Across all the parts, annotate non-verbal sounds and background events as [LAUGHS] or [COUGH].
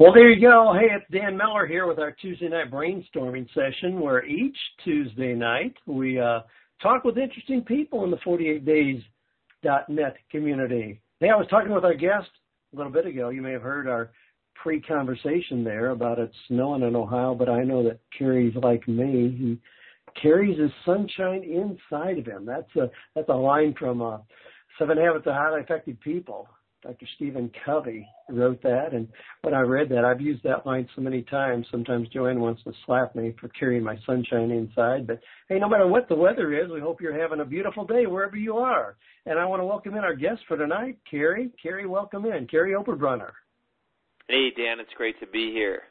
Well, there you go. Hey, it's Dan Miller here with our Tuesday night brainstorming session where each Tuesday night we uh, talk with interesting people in the 48days.net community. Hey, I was talking with our guest a little bit ago. You may have heard our pre-conversation there about it snowing in Ohio, but I know that Kary's like me. He carries his sunshine inside of him. That's a that's a line from uh, Seven Habits of Highly Effective People. Dr. Stephen Covey wrote that, and when I read that, I've used that line so many times. Sometimes Joanne wants to slap me for carrying my sunshine inside, but hey, no matter what the weather is, we hope you're having a beautiful day wherever you are. And I want to welcome in our guest for tonight, Kary. Kary, welcome in, Kary Oberbrunner. Hey, Dan, it's great to be here.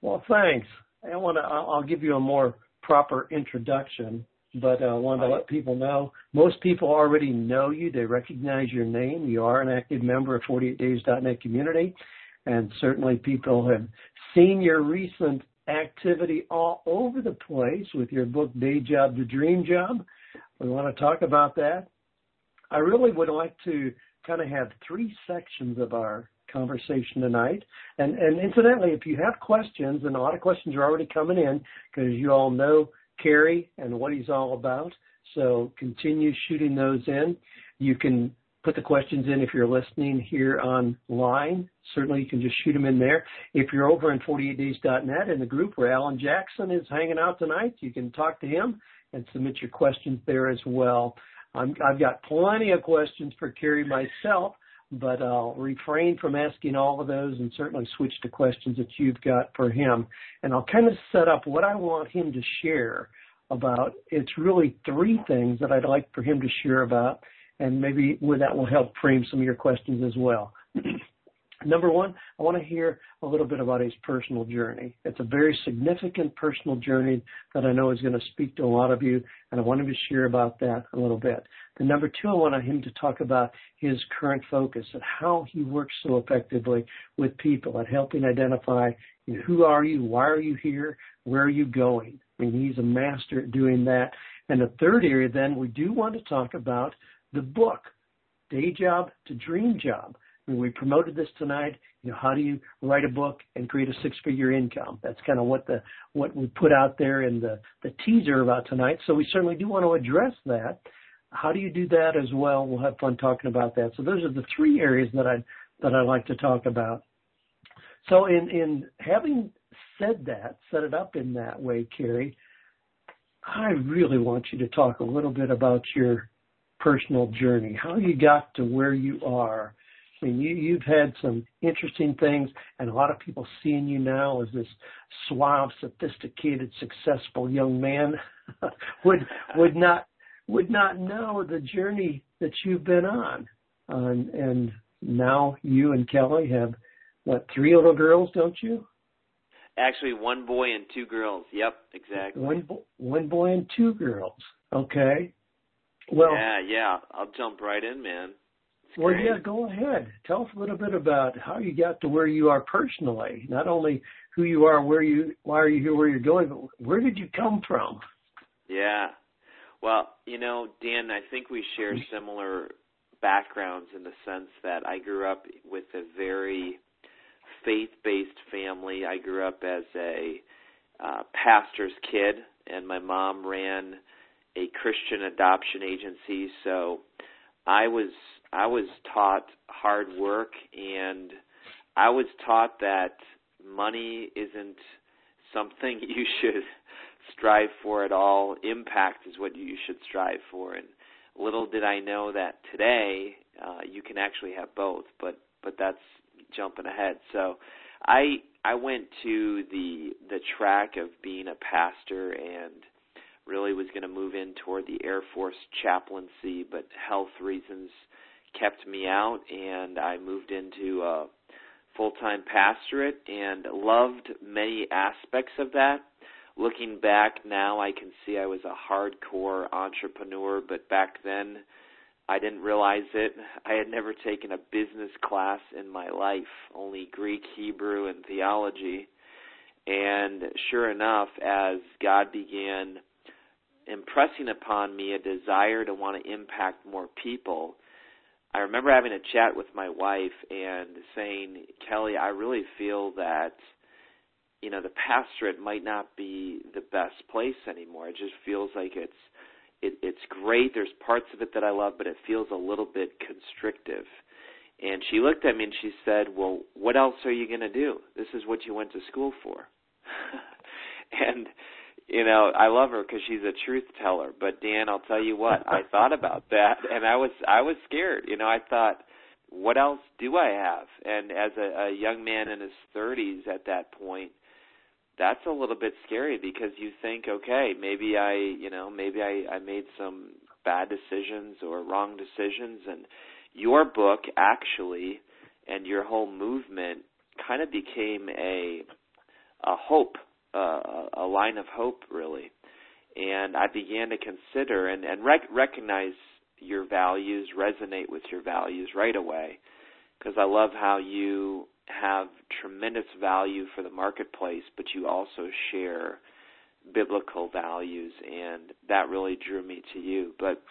Well, thanks. I want to. I'll give you a more proper introduction but I uh, wanted to let people know. Most people already know you. They recognize your name. You are an active member of 48days.net community, and certainly people have seen your recent activity all over the place with your book Day Job to Dream Job. We want to talk about that. I really would like to kind of have three sections of our conversation tonight. And, and incidentally, if you have questions, and a lot of questions are already coming in because you all know Kary and what he's all about. So continue shooting those in. You can put the questions in if you're listening here online. Certainly you can just shoot them in there. If you're over in 48days.net in the group where Alan Jackson is hanging out tonight, you can talk to him and submit your questions there as well. i have got plenty of questions for Kary myself, but I'll refrain from asking all of those and certainly switch to questions that you've got for him. And I'll kind of set up what I want him to share about. It's really three things that I'd like for him to share about, and maybe with that will help frame some of your questions as well. [CLEARS THROAT] Number one, I want to hear a little bit about his personal journey. It's a very significant personal journey that I know is going to speak to a lot of you, and I want him to share about that a little bit. And number two, I want him to talk about his current focus and how he works so effectively with people at helping identify you know, who are you, why are you here, where are you going. I mean, he's a master at doing that. And the third area, then, we do want to talk about the book, Day Job to Dream Job. We promoted this tonight. You know, how do you write a book and create a six-figure income? That's kind of what the what we put out there in the the teaser about tonight. So we certainly do want to address that. How do you do that as well? We'll have fun talking about that. So those are the three areas that I that I like to talk about. So in in having said that, set it up in that way, Kary. I really want you to talk a little bit about your personal journey, how you got to where you are. I mean, you, you've had some interesting things, and a lot of people seeing you now as this suave, sophisticated, successful young man [LAUGHS] would would not would not know the journey that you've been on. Um, and now you and Kelly have what three little girls, don't you? Actually, one boy and two girls. Yep, exactly. One bo- one boy and two girls. Okay. Well. Yeah, yeah. I'll jump right in, man. Well, yeah. Go ahead. Tell us a little bit about how you got to where you are personally. Not only who you are, where you, why are you here, where you're going, but where did you come from? Yeah. Well, you know, Dan, I think we share similar backgrounds in the sense that I grew up with a very faith-based family. I grew up as a uh, pastor's kid, and my mom ran a Christian adoption agency. So I was I was taught hard work, and I was taught that money isn't something [LAUGHS] you should strive for at all. Impact is what you should strive for, and little did I know that today uh, you can actually have both. But but that's jumping ahead. So I I went to the the track of being a pastor and really was going to move in toward the Air Force chaplaincy, but health reasons kept me out, and I moved into a full time pastorate and loved many aspects of that. Looking back now, I can see I was a hardcore entrepreneur, but back then I didn't realize it. I had never taken a business class in my life, only Greek, Hebrew, and theology. And sure enough, as God began impressing upon me a desire to want to impact more people, I remember having a chat with my wife and saying, Kelly, I really feel that you know the pastorate might not be the best place anymore. It just feels like it's it, it's great. There's parts of it that I love, but it feels a little bit constrictive. And she looked at me and she said, "Well, what else are you going to do? This is what you went to school for." [LAUGHS] and you know, I love her because she's a truth teller. But Dan, I'll tell you what, I [LAUGHS] thought about that, and I was I was scared. You know, I thought, what else do I have? And as a, a young man in his 30s at that point, that's a little bit scary because you think, okay, maybe I, you know, maybe I, I made some bad decisions or wrong decisions, and your book actually and your whole movement kind of became a a hope, uh, a line of hope, really. And I began to consider and and rec- recognize your values, resonate with your values right away, because I love how you have tremendous value for the marketplace, but you also share biblical values, and that really drew me to you. But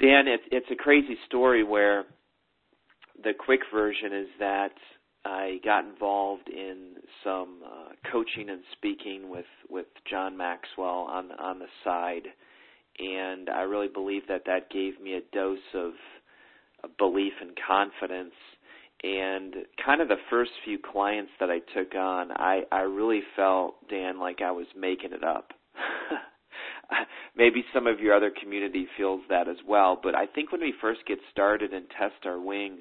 Dan, it's it's a crazy story where the quick version is that I got involved in some uh, coaching and speaking with with John Maxwell on on the side, and I really believe that that gave me a dose of, belief and confidence and kind of the first few clients that I took on, I I really felt Dan like I was making it up. [LAUGHS] Maybe some of your other community feels that as well, but I think when we first get started and test our wings,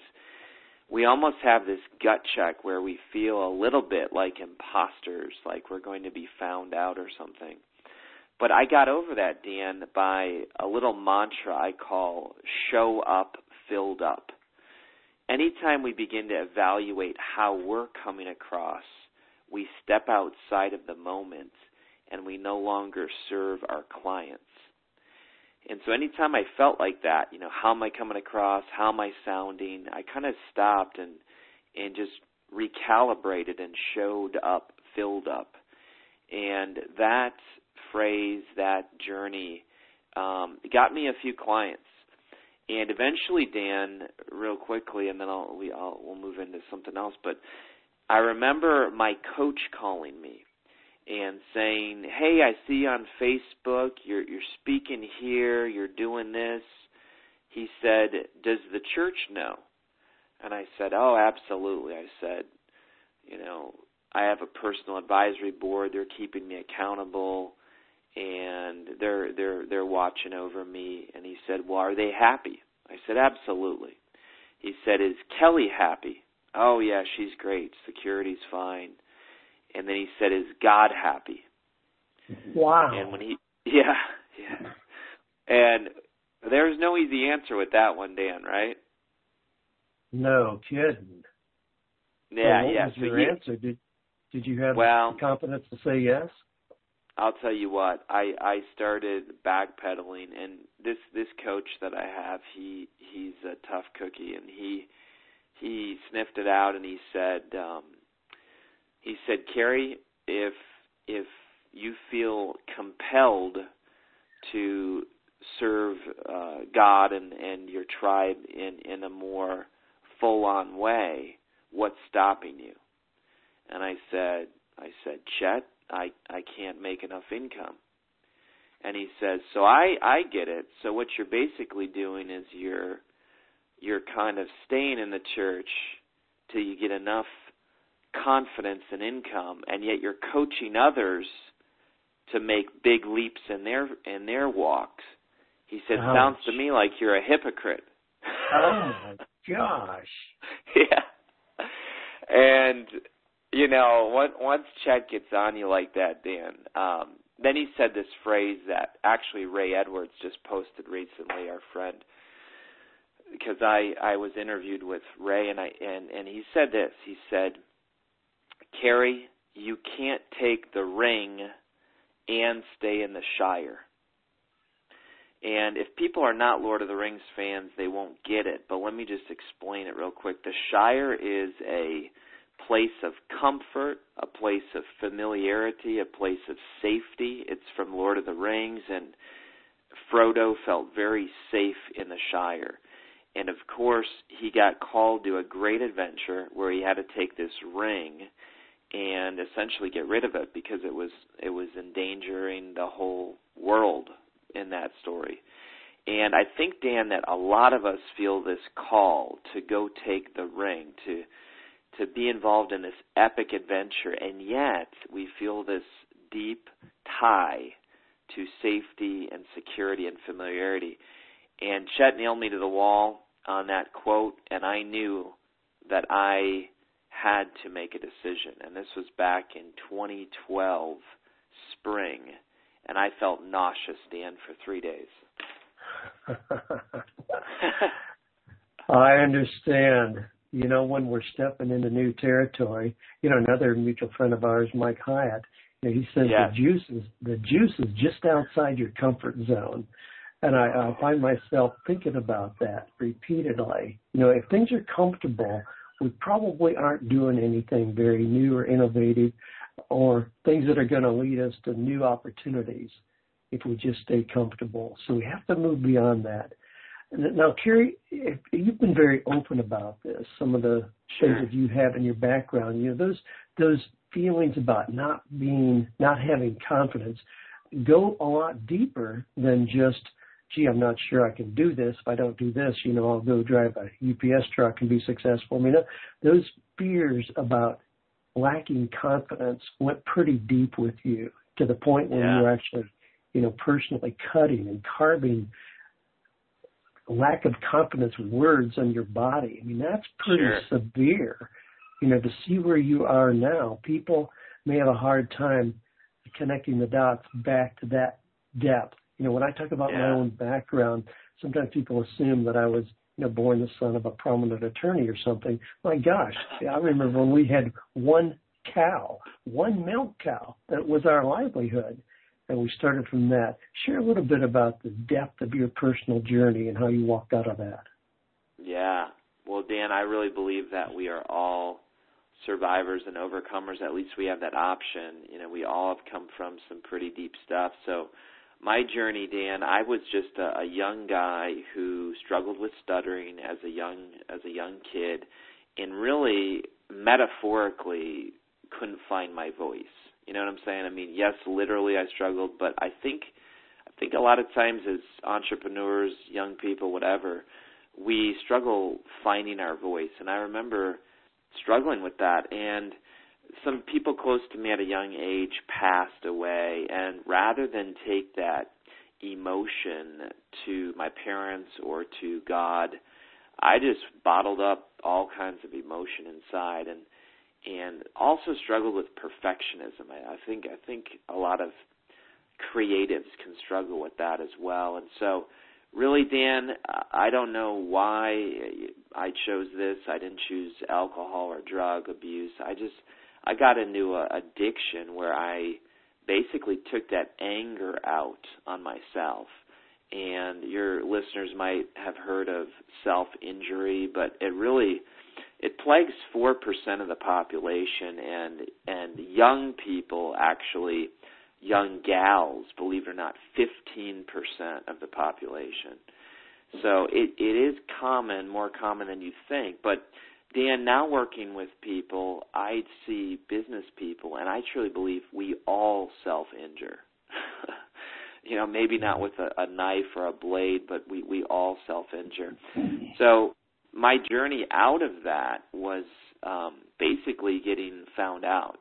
we almost have this gut check where we feel a little bit like imposters, like we're going to be found out or something. But I got over that, Dan, by a little mantra I call show up filled up anytime we begin to evaluate how we're coming across, we step outside of the moment and we no longer serve our clients. And so anytime I felt like that, you know, how am I coming across? How am I sounding? I kind of stopped and and just recalibrated and showed up, filled up. And that phrase, that journey, um, got me a few clients. And eventually, Dan, real quickly, and then I'll we I'll we'll move into something else. But I remember my coach calling me and saying, "Hey, I see on Facebook you're you're speaking here, you're doing this." He said, "Does the church know?" And I said, "Oh, absolutely." I said, "You know, I have a personal advisory board. They're keeping me accountable." and they're they're they're watching over me and he said well are they happy i said absolutely he said is kelly happy oh yeah she's great security's fine and then he said is god happy? Wow. And when he [LAUGHS] yeah yeah. And there's no easy answer with that one dan right? No kidding. Yeah well, what yeah was so your he, answer? Did did you have well, the confidence to say yes? I'll tell you what, I I started backpedaling and this this coach that I have, he he's a tough cookie and he he sniffed it out and he said um he said, "Kary, if if you feel compelled to serve uh God and and your tribe in in a more full-on way, what's stopping you?" And I said I said, "Chet, I I can't make enough income. And he says, "So I I get it. So what you're basically doing is you're you're kind of staying in the church till you get enough confidence and income and yet you're coaching others to make big leaps in their in their walks." He said, Ouch. "Sounds to me like you're a hypocrite." oh my gosh. [LAUGHS] yeah. And you know, once once Chet gets on you like that, Dan, um, then he said this phrase that actually Ray Edwards just posted recently, our friend, because I I was interviewed with Ray and I and and he said this. He said, "Kary, you can't take the ring and stay in the Shire." And if people are not Lord of the Rings fans, they won't get it. But let me just explain it real quick. The Shire is a place of comfort, a place of familiarity, a place of safety. It's from Lord of the Rings, and Frodo felt very safe in the Shire. And of course, he got called to a great adventure where he had to take this ring and essentially get rid of it because it was it was endangering the whole world in that story. And I think Dan that a lot of us feel this call to go take the ring to to be involved in this epic adventure and yet we feel this deep tie to safety and security and familiarity. And Chet nailed me to the wall on that quote and I knew that I had to make a decision. And this was back in 2012 spring. And I felt nauseous, Dan, for three days. [LAUGHS] I understand. You know, when we're stepping into new territory, you know, another mutual friend of ours, Mike Hyatt, you know, he says yeah. the juice is the juice is just outside your comfort zone. And I, I find myself thinking about that repeatedly. You know, if things are comfortable, we probably aren't doing anything very new or innovative or things that are going to lead us to new opportunities if we just stay comfortable. So we have to move beyond that. Now, Kary, you've been very open about this. Some of the things that you have in your background, you know, those those feelings about not being, not having confidence, go a lot deeper than just gee, I'm not sure I can do this. If I don't do this, you know, I'll go drive a UPS truck and be successful. I mean, those fears about lacking confidence went pretty deep with you to the point where yeah. you're actually, you know, personally cutting and carving lack of confidence words on your body. I mean, that's pretty sure. severe. You know, to see where you are now, people may have a hard time connecting the dots back to that depth you know, when I talk about yeah. my own background, sometimes people assume that I was, you know, born the son of a prominent attorney or something. My gosh, I remember when we had one cow, one milk cow that was our livelihood. And we started from that. Share a little bit about the depth of your personal journey and how you walked out of that. Yeah. Well, Dan, I really believe that we are all survivors and overcomers. At least we have that option. You know, we all have come from some pretty deep stuff. So my journey, Dan, I was just a, a young guy who struggled with stuttering as a young as a young kid, and really metaphorically couldn't find my voice. You know what I'm saying? I mean, yes, literally I struggled, but I think I think a lot of times as entrepreneurs, young people, whatever, we struggle finding our voice. And I remember struggling with that and some people close to me at a young age passed away, and rather than take that emotion to my parents or to God, I just bottled up all kinds of emotion inside, and and also struggled with perfectionism. I, I think I think a lot of creatives can struggle with that as well, and so really dan i don't know why i chose this. I didn't choose alcohol or drug abuse. I just I got into a addiction where I basically took that anger out on myself. And your listeners might have heard of self injury, but it really it plagues four percent of the population and and young people actually young gals, believe it or not, fifteen percent of the population. So it, it is common, more common than you think. But Dan, now working with people, I see business people, and I truly believe we all self injure. [LAUGHS] you know, maybe not with a, a knife or a blade, but we, we all self injure. So my journey out of that was um, basically getting found out.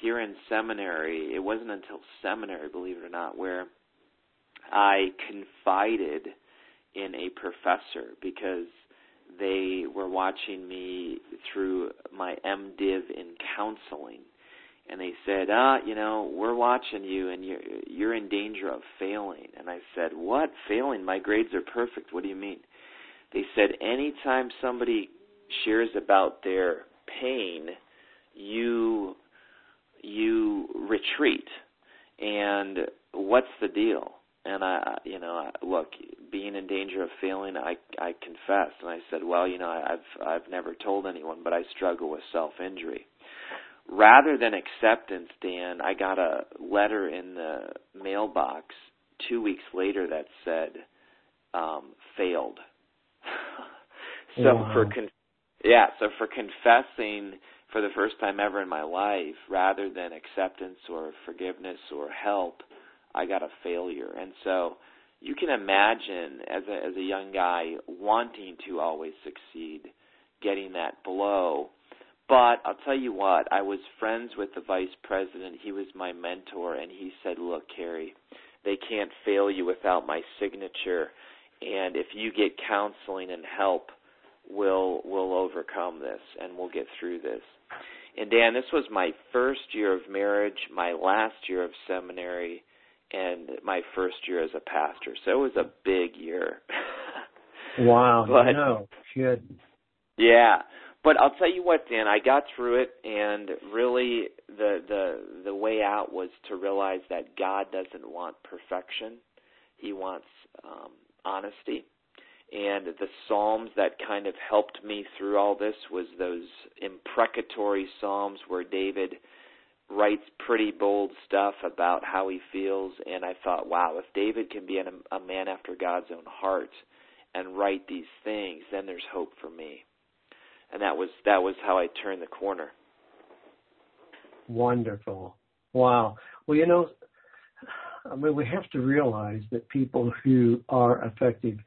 Here in seminary, it wasn't until seminary, believe it or not, where I confided in a professor because they were watching me through my MDiv in counseling and they said, "Ah, you know, we're watching you and you're you're in danger of failing." And I said, "What? Failing? My grades are perfect. What do you mean?" They said, "Anytime somebody shares about their pain, you you retreat." And what's the deal? And I, you know, look, being in danger of failing, I, I confessed, and I said, well, you know, I've, I've never told anyone, but I struggle with self-injury. Rather than acceptance, Dan, I got a letter in the mailbox two weeks later that said, um, failed. [LAUGHS] So wow. for con- yeah, so for confessing for the first time ever in my life, rather than acceptance or forgiveness or help, I got a failure. And so you can imagine as a as a young guy wanting to always succeed, getting that blow. But I'll tell you what, I was friends with the vice president. He was my mentor and he said, "Look, Kary, they can't fail you without my signature, and if you get counseling and help, we'll we'll overcome this and we'll get through this." And Dan, this was my first year of marriage, my last year of seminary, and my first year as a pastor. So it was a big year. [LAUGHS] wow, but, no, good. Yeah. But I'll tell you what, Dan, I got through it and really the the the way out was to realize that God doesn't want perfection. He wants um honesty. And the psalms that kind of helped me through all this was those imprecatory psalms where David writes pretty bold stuff about how he feels and I thought, wow, if David can be a, a man after God's own heart and write these things, then there's hope for me. And that was that was how I turned the corner. Wonderful. Wow. Well, you know, I mean, we have to realize that people who are effective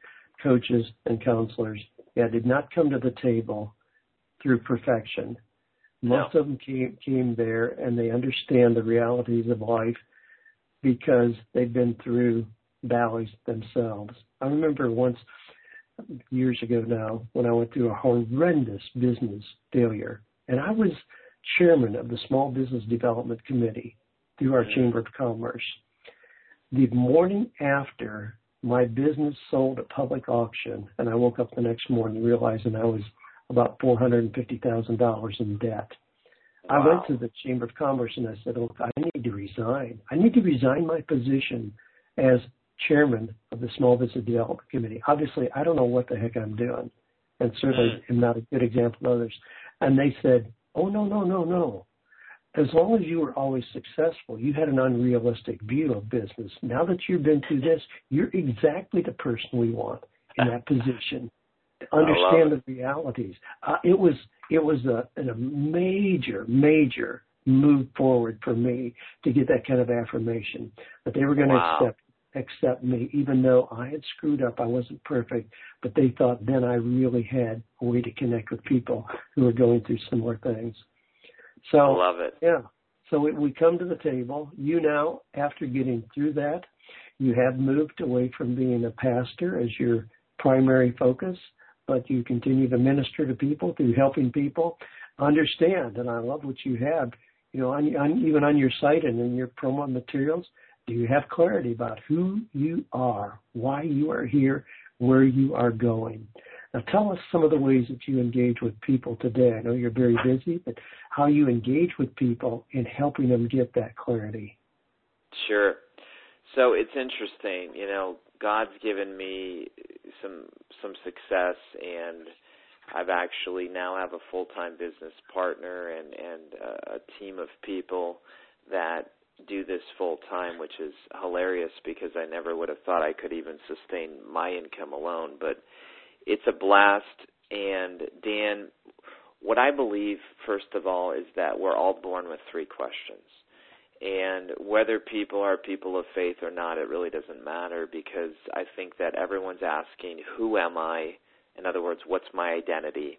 coaches and counselors, yeah, did not come to the table through perfection. Most no. of them came, came there and they understand the realities of life because they've been through valleys themselves. I remember once years ago now when I went through a horrendous business failure and I was chairman of the Small Business Development Committee through our Chamber of Commerce. The morning after my business sold at public auction and I woke up the next morning realizing I was about $450,000 in debt. Wow. I went to the Chamber of Commerce and I said, look, I need to resign. I need to resign my position as chairman of the Small Business Development Committee. Obviously, I don't know what the heck I'm doing and certainly hmm. am not a good example to others. And they said, oh, no, no, no, no. As long as you were always successful, you had an unrealistic view of business. Now that you've been through this, you're exactly the person we want in that [LAUGHS] position understand the realities. Uh, it was it was a, a major major move forward for me to get that kind of affirmation that they were going to wow. accept accept me even though I had screwed up I wasn't perfect but they thought then I really had a way to connect with people who were going through similar things. So I love it. yeah. So we, we come to the table. You now after getting through that you have moved away from being a pastor as your primary focus but you continue to minister to people through helping people understand. And I love what you have, you know, on, on, even on your site and in your promo materials. Do you have clarity about who you are, why you are here, where you are going? Now, tell us some of the ways that you engage with people today. I know you're very busy, but how you engage with people in helping them get that clarity. Sure. So it's interesting, you know, God's given me some some success and I've actually now have a full-time business partner and and uh, a team of people that do this full time, which is hilarious because I never would have thought I could even sustain my income alone. But it's a blast. And Dan, what I believe, first of all, is that we're all born with three questions. And whether people are people of faith or not, it really doesn't matter because I think that everyone's asking, Who am I? In other words, what's my identity?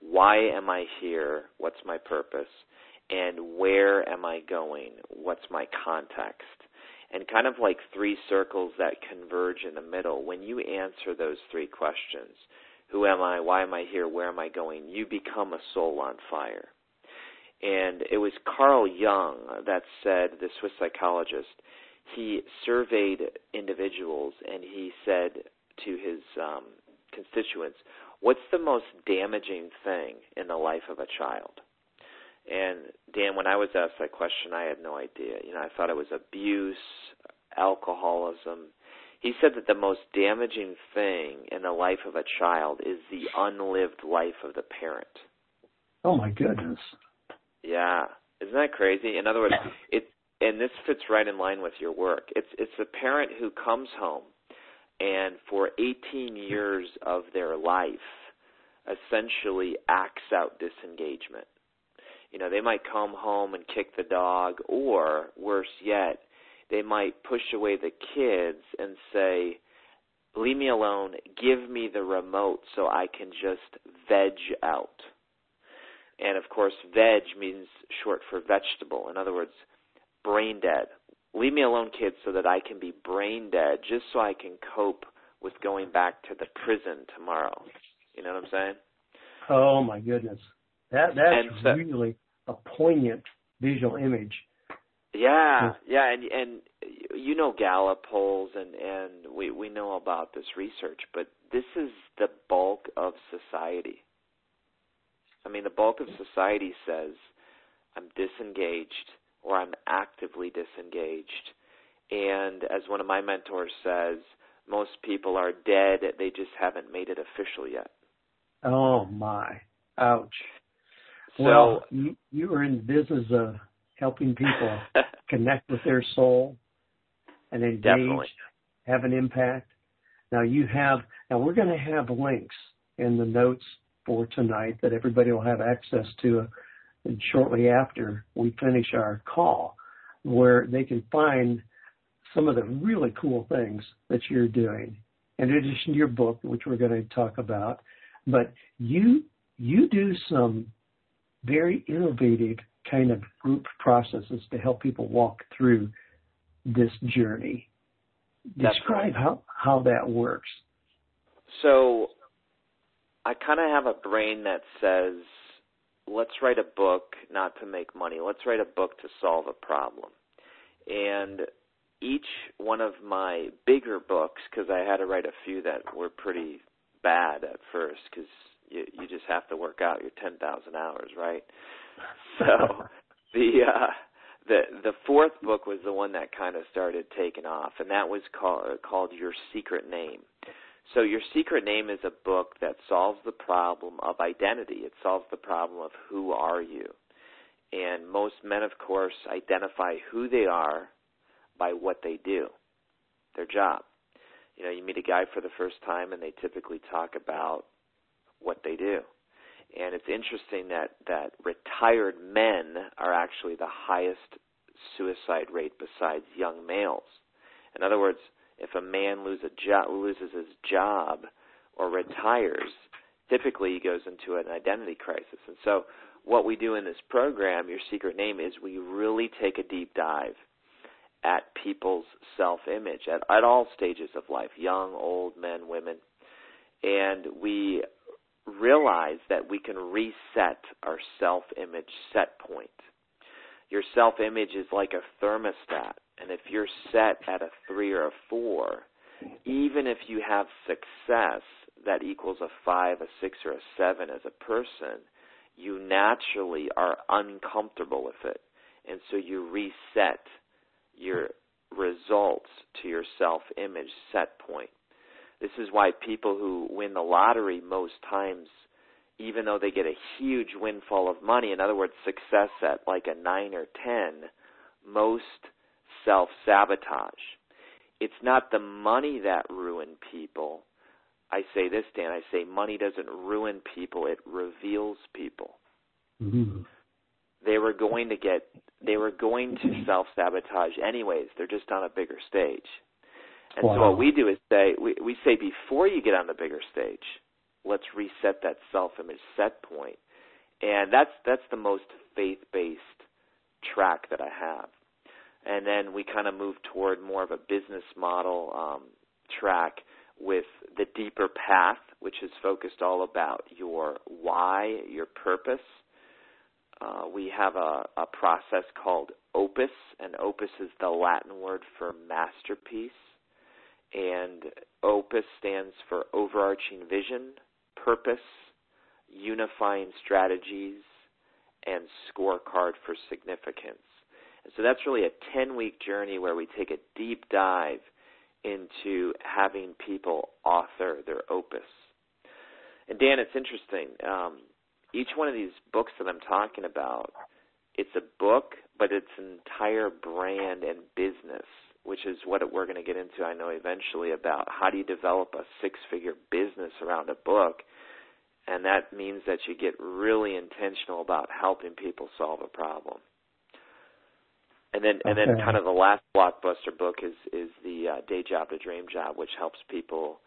Why am I here? What's my purpose? And where am I going? What's my context? And kind of like three circles that converge in the middle, when you answer those three questions, who am I? Why am I here? Where am I going? You become a soul on fire. And it was Carl Jung that said, the Swiss psychologist, he surveyed individuals and he said to his um, constituents, What's the most damaging thing in the life of a child? And Dan, when I was asked that question, I had no idea. You know, I thought it was abuse, alcoholism. He said that the most damaging thing in the life of a child is the unlived life of the parent. Oh my goodness. Yeah. Isn't that crazy? In other words, it and this fits right in line with your work. It's it's the parent who comes home and for 18 years of their life essentially acts out disengagement. You know, they might come home and kick the dog, or worse yet, they might push away the kids and say, Leave me alone, give me the remote so I can just veg out. And of course, veg means short for vegetable. In other words, brain dead. Leave me alone, kids, so that I can be brain dead, just so I can cope with going back to the prison tomorrow. You know what I'm saying? Oh my goodness, that that's so, really a poignant visual image. Yeah, hmm. yeah, and and you know Gallup polls, and and we we know about this research, but this is the bulk of society. I mean, the bulk of society says I'm disengaged or I'm actively disengaged. And as one of my mentors says, most people are dead, they just haven't made it official yet. Oh my. Ouch. So well, you, you are in the business of helping people [LAUGHS] connect with their soul and engage, definitely. have an impact. Now you have now we're going to have links in the notes for tonight that everybody will have access to shortly after we finish our call, where they can find some of the really cool things that you're doing. In addition to your book, which we're going to talk about, but you you do some very innovative kind of group processes to help people walk through this journey. Describe how, how that works. So I kind of have a brain that says, let's write a book not to make money. Let's write a book to solve a problem. And each one of my bigger books, because I had to write a few that were pretty bad at first, because you, you just have to work out your 10,000 hours, right? [LAUGHS] So the uh, the the fourth book was the one that kind of started taking off, and that was called called Your Secret Name. So Your Secret Name is a book that solves the problem of identity. It solves the problem of who are you. And most men, of course, identify who they are by what they do, their job. You know, you meet a guy for the first time and they typically talk about what they do. And it's interesting that, that retired men are actually the highest suicide rate besides young males. In other words, if a man lose a jo- loses his job or retires, typically he goes into an identity crisis. And so, what we do in this program, Your Secret Name, is we really take a deep dive at people's self image at, at all stages of life young, old, men, women. And we realize that we can reset our self image set point. Your self image is like a thermostat. And if you're set at a three or a four, even if you have success that equals a five, a six, or a seven as a person, you naturally are uncomfortable with it. And so you reset your results to your self image set point. This is why people who win the lottery most times, even though they get a huge windfall of money, in other words, success at like a nine or ten, most self sabotage. It's not the money that ruin people. I say this, Dan. I say money doesn't ruin people; it reveals people. Mm-hmm. They were going to get. They were going to self sabotage anyways. They're just on a bigger stage. And wow. so what we do is say we, we say before you get on the bigger stage, let's reset that self image set point. And that's that's the most faith based track that I have and then we kind of move toward more of a business model um, track with the deeper path, which is focused all about your why, your purpose. Uh, we have a, a process called OPUS, and OPUS is the Latin word for masterpiece. And OPUS stands for overarching vision, purpose, unifying strategies, and scorecard for significance. And so that's really a 10 week journey where we take a deep dive into having people author their opus. And Dan, it's interesting. Um, each one of these books that I'm talking about, it's a book, but it's an entire brand and business, which is what we're going to get into, I know, eventually about how do you develop a six figure business around a book. and that means that you get really intentional about helping people solve a problem. And then, and then, kind of the last blockbuster book is is the uh, Day Job to Dream Job, which helps people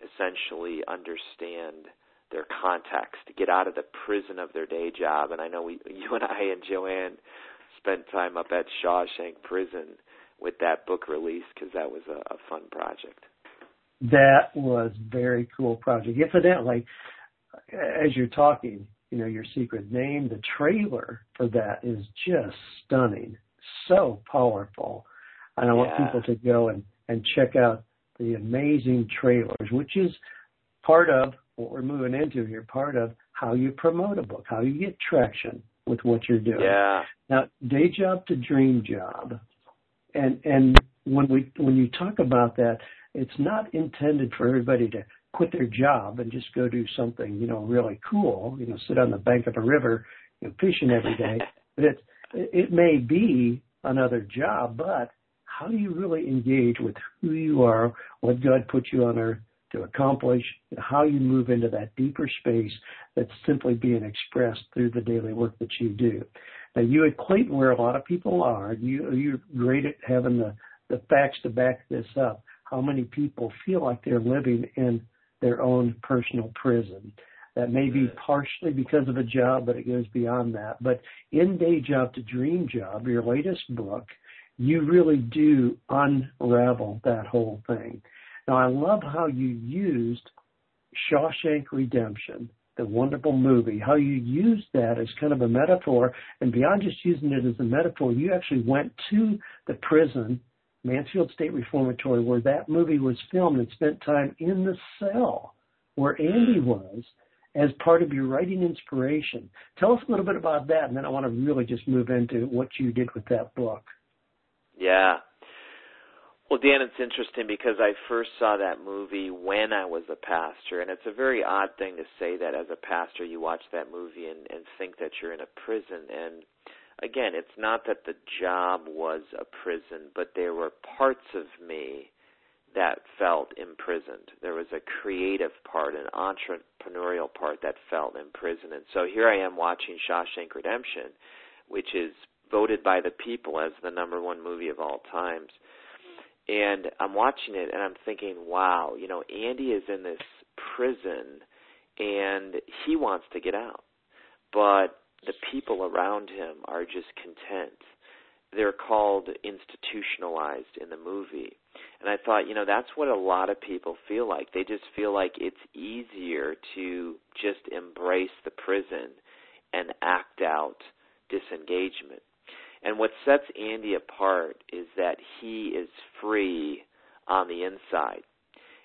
essentially understand their context, get out of the prison of their day job. And I know we, [LAUGHS] you and I and Joanne spent time up at Shawshank Prison with that book release because that was a, a fun project. That was very cool project. Incidentally, as you're talking, you know, your secret name, the trailer for that is just stunning. So powerful. And I want people to go and, and check out the amazing trailers, which is part of what we're moving into here, part of how you promote a book, how you get traction with what you're doing. Yeah. Now, day job to dream job. And and when we when you talk about that, it's not intended for everybody to quit their job and just go do something, you know, really cool, you know, sit on the bank of a river, you know, fishing every day. [LAUGHS] but it it may be another job, but how do you really engage with who you are, what God put you on earth to accomplish, how you move into that deeper space that's simply being expressed through the daily work that you do. Now you equate where a lot of people are. You you're great at having the the facts to back this up. How many people feel like they're living in their own personal prison? That may be partially because of a job, but it goes beyond that. But in Day Job to Dream Job, your latest book, you really do unravel that whole thing. Now, I love how you used Shawshank Redemption, the wonderful movie, how you used that as kind of a metaphor. And beyond just using it as a metaphor, you actually went to the prison, Mansfield State Reformatory, where that movie was filmed and spent time in the cell where Andy was as part of your writing inspiration. Tell us a little bit about that, and then I want to really just move into what you did with that book. Yeah. Well, Dan, it's interesting because I first saw that movie when I was a pastor, and it's a very odd thing to say that as a pastor you watch that movie and, and think that you're in a prison. And again, it's not that the job was a prison, but there were parts of me that felt imprisoned. There was a creative part, an entrepreneurial part that felt imprisoned. And so here I am watching Shawshank Redemption, which is voted by the people as the number one movie of all times and I'm watching it and I'm thinking, wow, you know, Andy is in this prison and he wants to get out. But the people around him are just content. They're called institutionalized in the movie. And I thought, you know, that's what a lot of people feel like. They just feel like it's easier to just embrace the prison and act out disengagement. And what sets Andy apart is that he is free on the inside.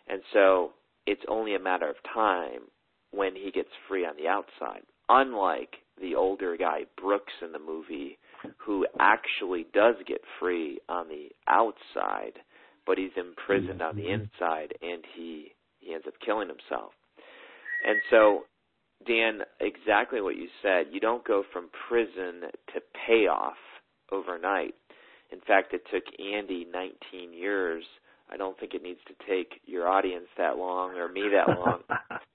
And so it's only a matter of time when he gets free on the outside. Unlike the older guy Brooks in the movie, who actually does get free on the outside, but he's imprisoned on the mm-hmm. inside and he he ends up killing himself. And so Dan, exactly what you said, you don't go from prison to payoff overnight. In fact, it took Andy 19 years. I don't think it needs to take your audience that long or me that long.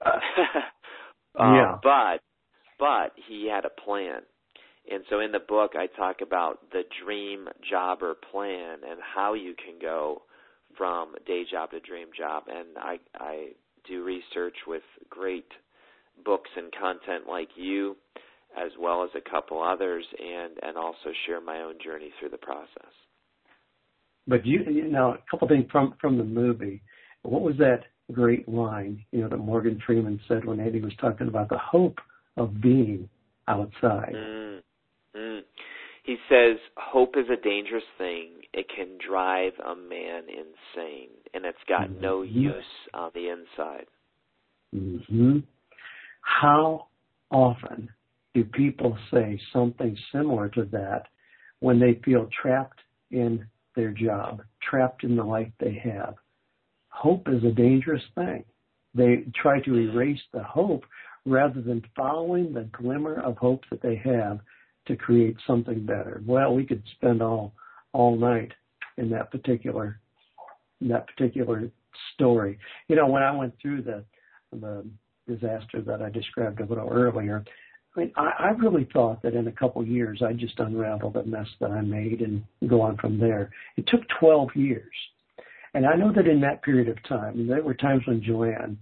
um, [LAUGHS] [LAUGHS] yeah. But but he had a plan. And so in the book I talk about the dream jobber plan and how you can go from day job to dream job and I I do research with great books and content like you as well as a couple others, and and also share my own journey through the process. But you, you know, a couple things from from the movie. What was that great line, you know, that Morgan Freeman said when Eddie was talking about the hope of being outside? Mm. He says, "Hope is a dangerous thing. It can drive a man insane, and it's got mm-hmm. no use on the inside." Mm-hmm. How often do people say something similar to that when they feel trapped in their job, trapped in the life they have? Hope is a dangerous thing. They try to erase the hope rather than following the glimmer of hope that they have to create something better. Well, we could spend all all night in that particular in that particular story. You know, when I went through the the disaster that I described a little earlier, I mean, I, I really thought that in a couple years I'd just unravel the mess that I made and go on from there. It took 12 years. And I know that in that period of time, there were times when Joanne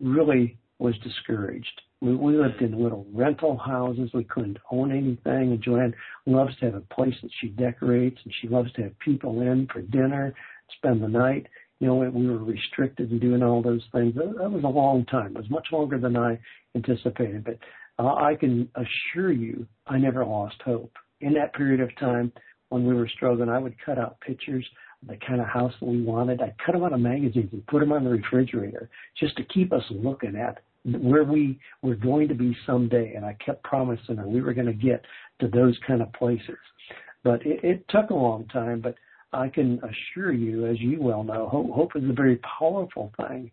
really was discouraged. We, we lived in little rental houses. We couldn't own anything. And Joanne loves to have a place that she decorates and she loves to have people in for dinner, spend the night. You know, we were restricted in doing all those things. That was a long time. It was much longer than I anticipated. But uh, I can assure you, I never lost hope. In that period of time when we were struggling, I would cut out pictures of the kind of house that we wanted. I'd cut them out of magazines and put them on the refrigerator just to keep us looking at where we were going to be someday. And I kept promising her we were going to get to those kind of places. But it, it took a long time, but I can assure you, as you well know, hope, hope is a very powerful thing.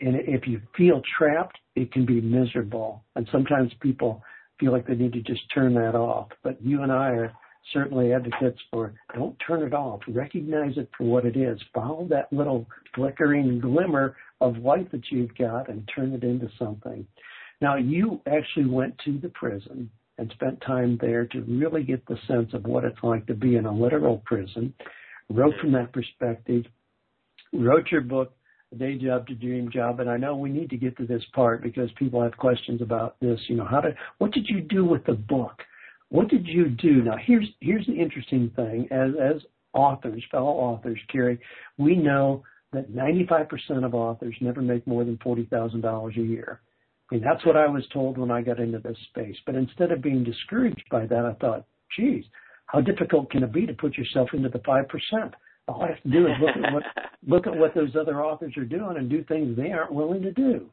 And if you feel trapped, it can be miserable. And sometimes people feel like they need to just turn that off. But you and I are certainly advocates for don't turn it off. Recognize it for what it is. Follow that little flickering glimmer of light that you've got and turn it into something. Now, you actually went to the prison and spent time there to really get the sense of what it's like to be in a literal prison. Wrote from that perspective, wrote your book, day job to dream job. And I know we need to get to this part because people have questions about this. You know, how to, what did you do with the book? What did you do? Now, here's, here's the interesting thing. As, as authors, fellow authors, Kary, we know that 95% of authors never make more than $40,000 a year. I mean, that's what I was told when I got into this space. But instead of being discouraged by that, I thought, geez, how difficult can it be to put yourself into the 5%? All I have to do is look at what [LAUGHS] look at what those other authors are doing and do things they aren't willing to do.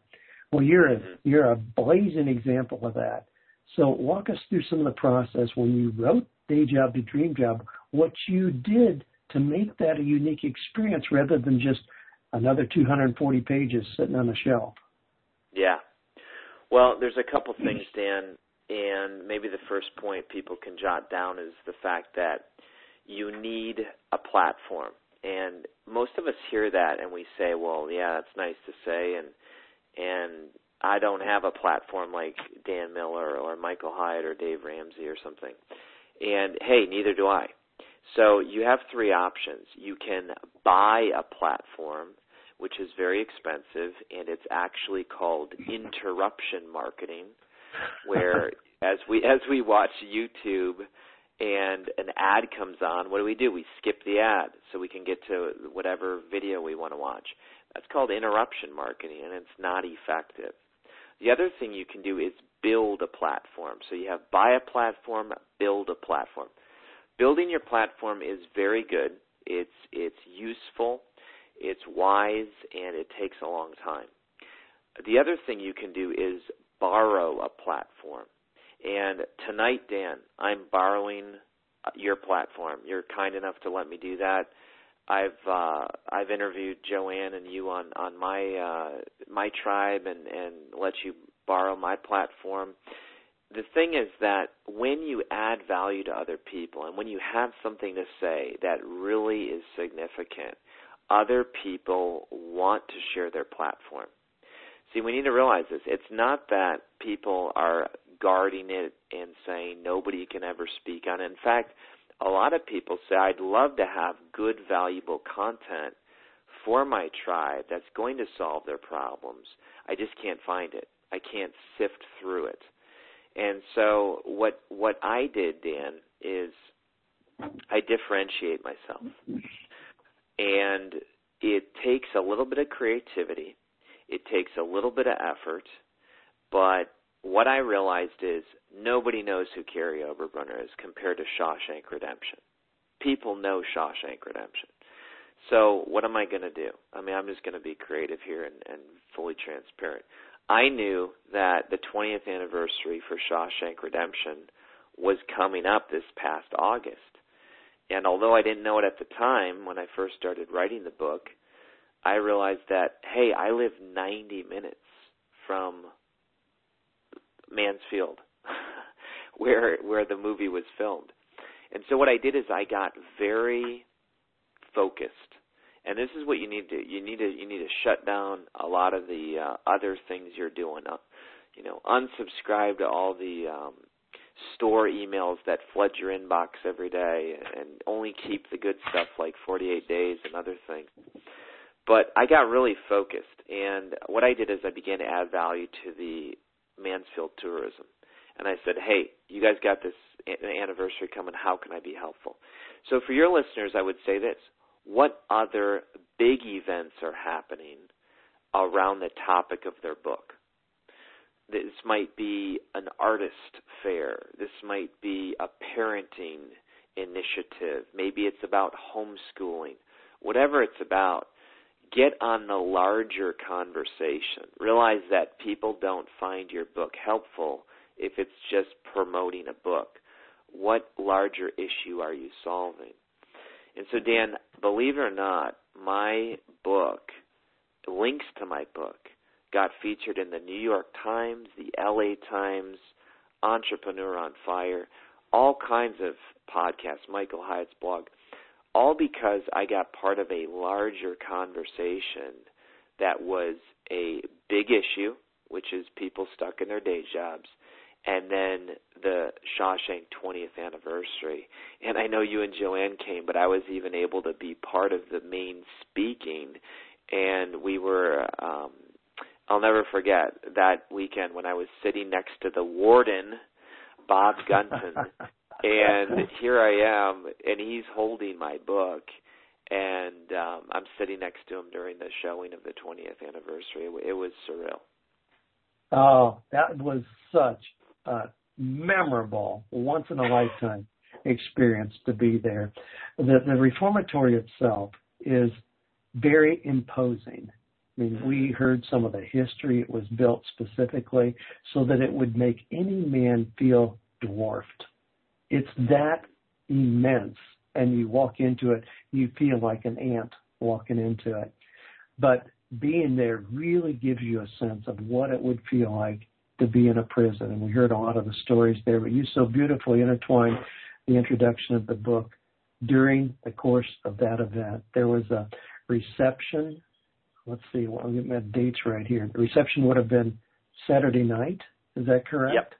Well, you're a you're a blazing example of that. So walk us through some of the process when you wrote Day Job to Dream Job, what you did to make that a unique experience rather than just another 240 pages sitting on a shelf. Yeah. Well, there's a couple things, Dan, and maybe the first point people can jot down is the fact that you need a platform. And most of us hear that and we say, well, yeah, that's nice to say and and I don't have a platform like Dan Miller or Michael Hyatt or Dave Ramsey or something. And hey, neither do I. So you have three options. You can buy a platform, which is very expensive, and it's actually called interruption marketing, where [LAUGHS] as we as we watch YouTube and an ad comes on, what do we do? We skip the ad so we can get to whatever video we want to watch. That's called interruption marketing, and it's not effective. The other thing you can do is build a platform. So you have buy a platform, build a platform. Building your platform is very good. It's it's useful, it's wise, and it takes a long time. The other thing you can do is borrow a platform. And tonight, Dan, I'm borrowing your platform. You're kind enough to let me do that. I've uh, I've interviewed Joanne and you on on my uh, my tribe and and let you borrow my platform. The thing is that when you add value to other people and when you have something to say that really is significant, other people want to share their platform. See, we need to realize this. It's not that people are guarding it and saying nobody can ever speak on it. In fact, a lot of people say, I'd love to have good, valuable content for my tribe that's going to solve their problems. I just can't find it. I can't sift through it. And so what what I did, Dan, is I differentiate myself. And it takes a little bit of creativity. It takes a little bit of effort, but what I realized is nobody knows who Kary Oberbrunner is compared to Shawshank Redemption. People know Shawshank Redemption. So what am I going to do? I mean, I'm just going to be creative here and, and fully transparent. I knew that the 20th anniversary for Shawshank Redemption was coming up this past August. And although I didn't know it at the time when I first started writing the book, I realized that, hey, I live 90 minutes from Mansfield, [LAUGHS] where where the movie was filmed. And so what I did is I got very focused And this is what you need to you need to you need to shut down a lot of the uh, other things you're doing. Uh, you know, unsubscribe to all the um, store emails that flood your inbox every day, and only keep the good stuff like 48 days and other things. But I got really focused, and what I did is I began to add value to the Mansfield tourism. And I said, hey, you guys got this anniversary coming. How can I be helpful? So for your listeners, I would say this. What other big events are happening around the topic of their book? This might be an artist fair. This might be a parenting initiative. Maybe it's about homeschooling. Whatever it's about, get on the larger conversation. Realize that people don't find your book helpful if it's just promoting a book. What larger issue are you solving? And so, Dan, believe it or not, my book, links to my book, got featured in the New York Times, the LA Times, Entrepreneur on Fire, all kinds of podcasts, Michael Hyatt's blog all because I got part of a larger conversation that was a big issue, which is people stuck in their day jobs, and then the Shawshank 20th anniversary. And I know you and Joanne came, but I was even able to be part of the main speaking, and we were. Um, I'll never forget that weekend when I was sitting next to the warden, Bob Gunton, [LAUGHS] and here I am, and he's holding my book, and um, I'm sitting next to him during the showing of the 20th anniversary. It, it was surreal. Oh, that was such a memorable, once in a lifetime experience to be there. The, the reformatory itself is very imposing. I mean, we heard some of the history. It was built specifically so that it would make any man feel dwarfed it's that immense and you walk into it, you feel like an ant walking into it. But being there really gives you a sense of what it would feel like to be in a prison. And we heard a lot of the stories there, but you so beautifully intertwined the introduction of the book during the course of that event. There was a reception. Let's see, well, I'll get my dates right here. The reception would have been Saturday night. Is that correct? Yep.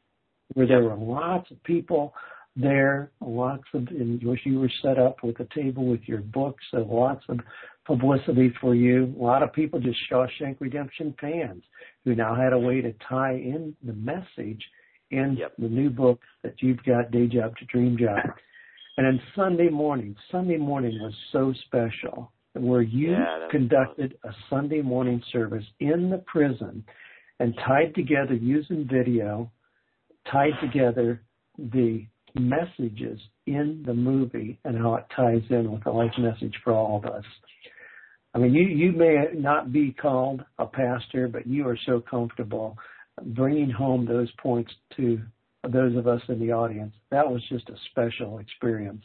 Where there were lots of people there, lots of, in which you were set up with a table with your books, and lots of publicity for you. A lot of people just Shawshank Redemption fans who now had a way to tie in the message in yep. the new book that you've got, Day Job to Dream Job. And then Sunday morning, Sunday morning was so special where you yeah, conducted a Sunday morning service in the prison and tied together using video, tied together the messages in the movie and how it ties in with the life message for all of us. I mean, you, you may not be called a pastor, but you are so comfortable bringing home those points to those of us in the audience. That was just a special experience.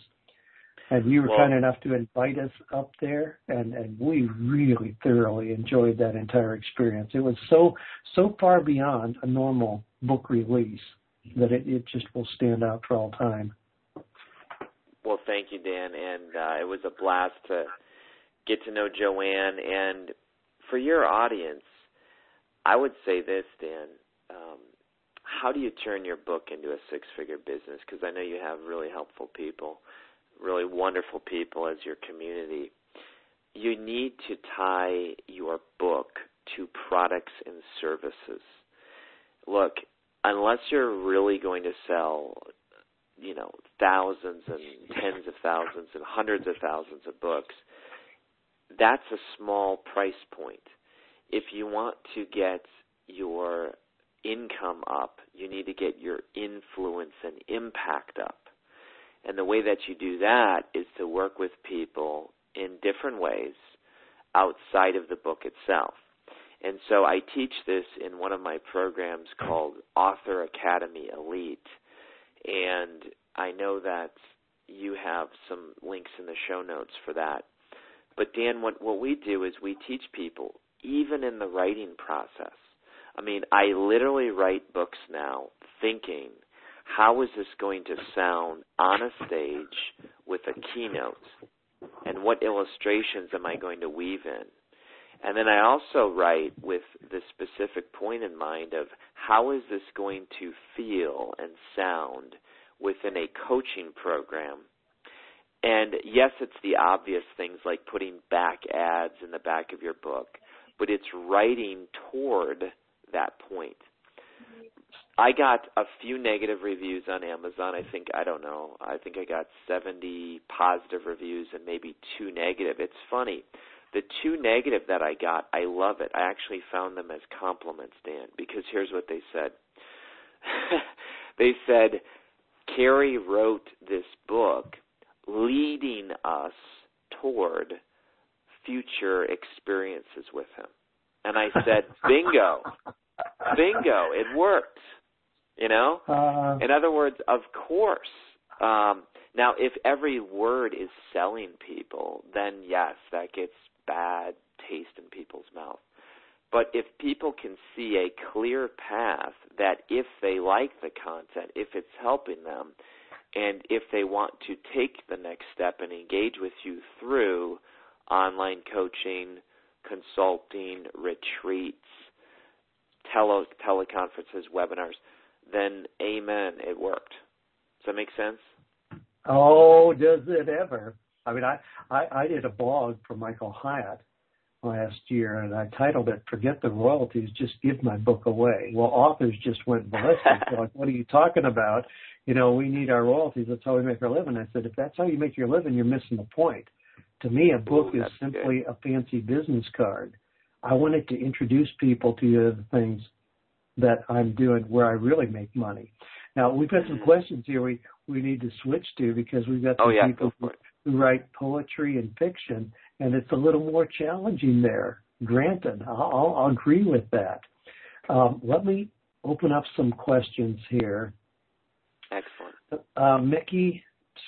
And you were well, kind enough to invite us up there, and, and we really thoroughly enjoyed that entire experience. It was so so far beyond a normal book release that it, it just will stand out for all time. Well, thank you, Dan, and uh, it was a blast to get to know Joanne. And for your audience, I would say this, Dan. Um, how do you turn your book into a six-figure business? Because I know you have really helpful people, really wonderful people as your community. You need to tie your book to products and services. Look, unless you're really going to sell, you know, thousands and tens of thousands and hundreds of thousands of books, that's a small price point. If you want to get your income up, you need to get your influence and impact up. And the way that you do that is to work with people in different ways outside of the book itself. And so I teach this in one of my programs called Author Academy Elite. And I know that you have some links in the show notes for that. But Dan, what, what we do is we teach people, even in the writing process. I mean, I literally write books now thinking, how is this going to sound on a stage with a keynote? And what illustrations am I going to weave in? And then I also write with the specific point in mind of how is this going to feel and sound within a coaching program. And yes, it's the obvious things like putting back ads in the back of your book, but it's writing toward that point. I got a few negative reviews on Amazon. I think I don't know. I think I got 70 positive reviews and maybe two negative. It's funny. The two negative that I got, I love it. I actually found them as compliments, Dan, because here's what they said. [LAUGHS] they said Kary wrote this book leading us toward future experiences with him. And I said, [LAUGHS] bingo. bingo, it worked. You know? Uh, In other words, of course. Um, now, if every word is selling people, then yes, that gets bad taste in people's mouth. But if people can see a clear path that if they like the content, if it's helping them, and if they want to take the next step and engage with you through online coaching, consulting, retreats, tele- teleconferences, webinars, then amen, it worked. Does that make sense? Oh, does it ever? I mean, I, I, I did a blog for Michael Hyatt last year and I titled it Forget the Royalties, Just Give My Book Away. Well, authors just went ballistic. like, what are you talking about? You know, we need our royalties. That's how we make our living. I said, if that's how you make your living, you're missing the point. To me, a book Ooh, is simply good. a fancy business card. I wanted to introduce people to the things that I'm doing where I really make money. Now we've got some mm-hmm. questions here we we need to switch to because we've got some oh, yeah, people who, write poetry and fiction, and it's a little more challenging there. Granted, I'll, I'll agree with that. Um, let me open up some questions here. Excellent. Uh, Mickey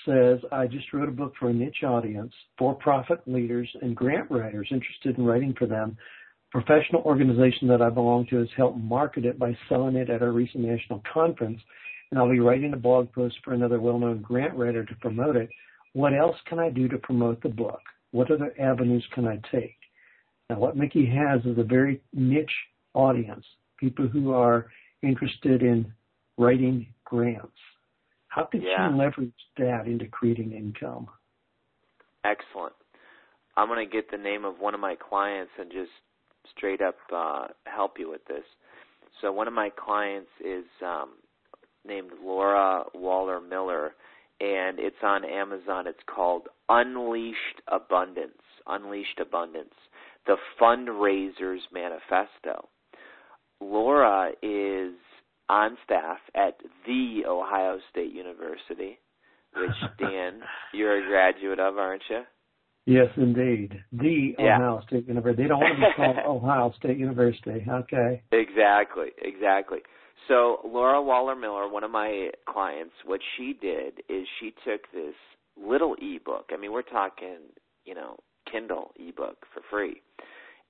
says, I just wrote a book for a niche audience, for profit leaders and grant writers interested in writing for them professional organization that I belong to has helped market it by selling it at our recent national conference, and I'll be writing a blog post for another well-known grant writer to promote it. What else can I do to promote the book? What other avenues can I take? Now, what Mickey has is a very niche audience, people who are interested in writing grants. How can yeah. she leverage that into creating income? Excellent. I'm going to get the name of one of my clients and just straight up uh, help you with this. So one of my clients is um, named Laura Waller Miller, and it's on Amazon. It's called Unleashed Abundance. Unleashed Abundance, the Fundraisers Manifesto. Laura is on staff at the Ohio State University, which [LAUGHS] Dan, you're a graduate of, aren't you? Yes, indeed. The yeah. Ohio State University. They don't want to be called [LAUGHS] Ohio State University. Okay. Exactly, exactly. So Laura Waller Miller, one of my clients, what she did is she took this little ebook. I mean, we're talking, you know, Kindle ebook for free.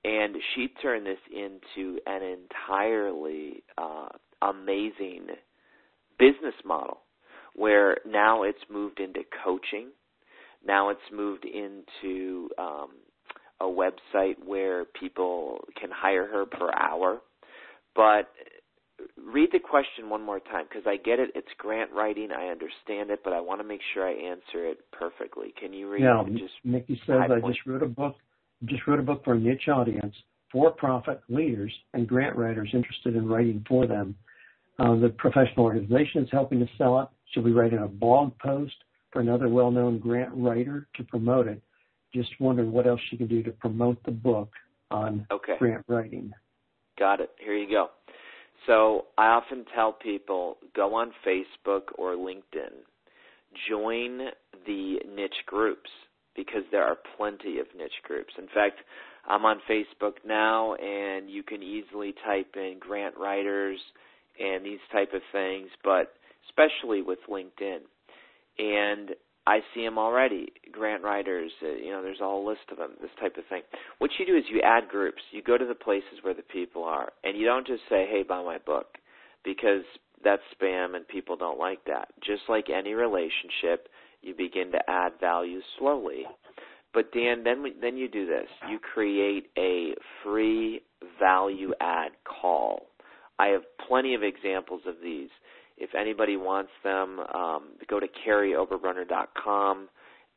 And she turned this into an entirely uh, amazing business model where now it's moved into coaching now it's moved into um, a website where people can hire her per hour. But read the question one more time because I get it. It's grant writing. I understand it, but I want to make sure I answer it perfectly. Can you read? Yeah, just Mickey says I just wrote a book. Just wrote a book for a niche audience, for-profit leaders and grant writers interested in writing for them. Uh, the professional organization is helping to sell it. She'll be writing a blog post for another well-known grant writer to promote it. Just wondering what else she can do to promote the book on okay. grant writing. Got it. Here you go. So I often tell people go on Facebook or LinkedIn, join the niche groups because there are plenty of niche groups. In fact, I'm on Facebook now and you can easily type in grant writers and these type of things, but especially with LinkedIn and I see them already. Grant writers, uh, you know, there's a whole list of them. This type of thing. What you do is you add groups. You go to the places where the people are, and you don't just say, "Hey, buy my book," because that's spam and people don't like that. Just like any relationship, you begin to add value slowly. But Dan, then then you do this. You create a free value add call. I have plenty of examples of these. If anybody wants them, um, go to karyoberbrunner.com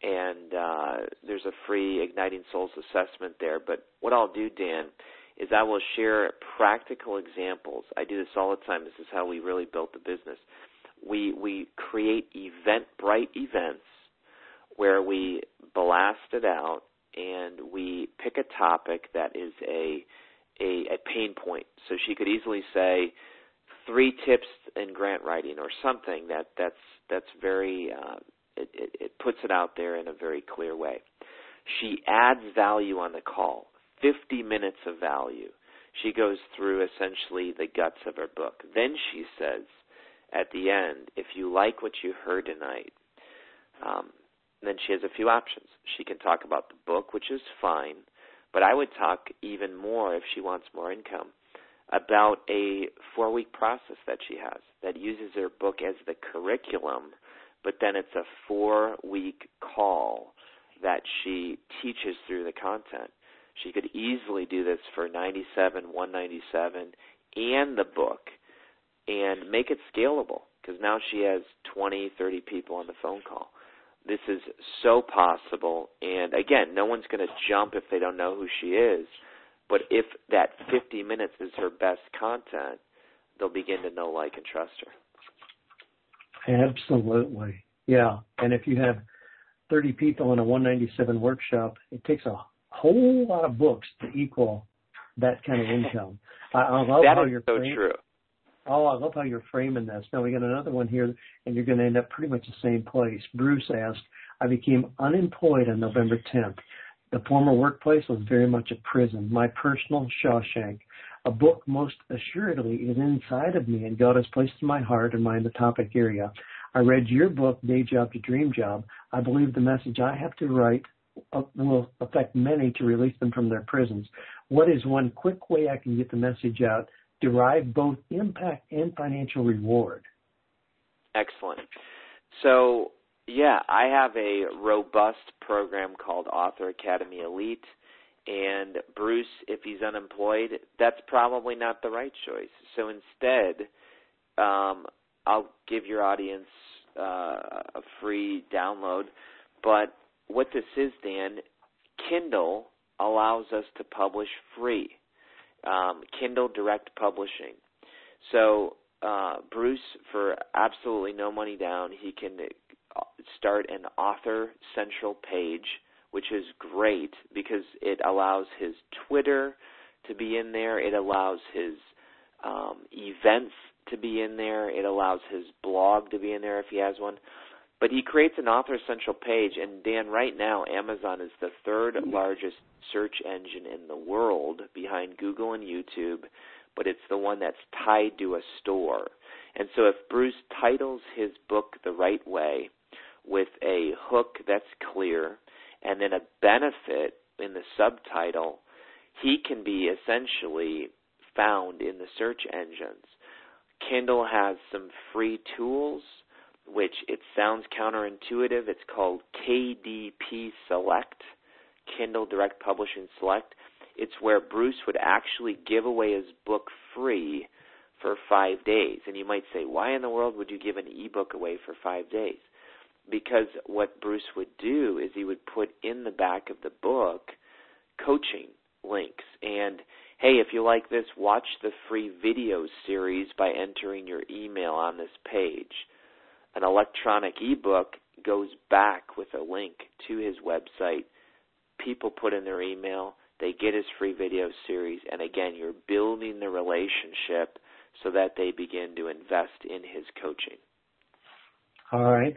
and uh, there's a free Igniting Souls assessment there. But what I'll do, Dan, is I will share practical examples. I do this all the time. This is how we really built the business. We we create event bright events where we blast it out and we pick a topic that is a a, a pain point. So she could easily say three tips in grant writing or something that that's that's very uh, it, it, it puts it out there in a very clear way. She adds value on the call, 50 minutes of value. She goes through essentially the guts of her book. Then she says, at the end, if you like what you heard tonight, um, then she has a few options. She can talk about the book, which is fine, but I would talk even more if she wants more income about a four week process that she has that uses her book as the curriculum, but then it's a four week call that she teaches through the content. She could easily do this for 97, 197 and the book and make it scalable because now she has 20, 30 people on the phone call. This is so possible. And again, no one's going to jump if they don't know who she is. But if that 50 minutes is her best content, they'll begin to know, like, and trust her. Absolutely. Yeah. And if you have 30 people in a 197 workshop, it takes a whole lot of books to equal that kind of income. I, I love that how you're so frame- true. Oh, I love how you're framing this. Now we got another one here, and you're going to end up pretty much the same place. Bruce asked, I became unemployed on November 10th. The former workplace was very much a prison, my personal Shawshank. A book most assuredly is inside of me, and God has placed in my heart and mind the topic area. I read your book, Day Job to Dream Job. I believe the message I have to write uh, will affect many to release them from their prisons. What is one quick way I can get the message out derive both impact and financial reward. Excellent. So, yeah, I have a robust program called Author Academy Elite. And Bruce, if he's unemployed, that's probably not the right choice. So instead, um, I'll give your audience uh, a free download. But what this is, Dan, Kindle allows us to publish free um, Kindle Direct Publishing. So uh, Bruce, for absolutely no money down, he can start an author central page, which is great because it allows his Twitter to be in there. It allows his um, events to be in there. It allows his blog to be in there if he has one. But he creates an author central page, and Dan, right now, Amazon is the third largest search engine in the world behind Google and YouTube, but it's the one that's tied to a store. And so if Bruce titles his book the right way with a hook that's clear and then a benefit in the subtitle, he can be essentially found in the search engines. Kindle has some free tools which it sounds counterintuitive. It's called KDP Select, Kindle Direct Publishing Select. It's where Bruce would actually give away his book free for five days. And you might say, why in the world would you give an ebook away for five days? Because what Bruce would do is he would put in the back of the book coaching links. And hey, if you like this, watch the free video series by entering your email on this page. An electronic ebook goes back with a link to his website. People put in their email, they get his free video series, and again, you're building the relationship so that they begin to invest in his coaching. All right,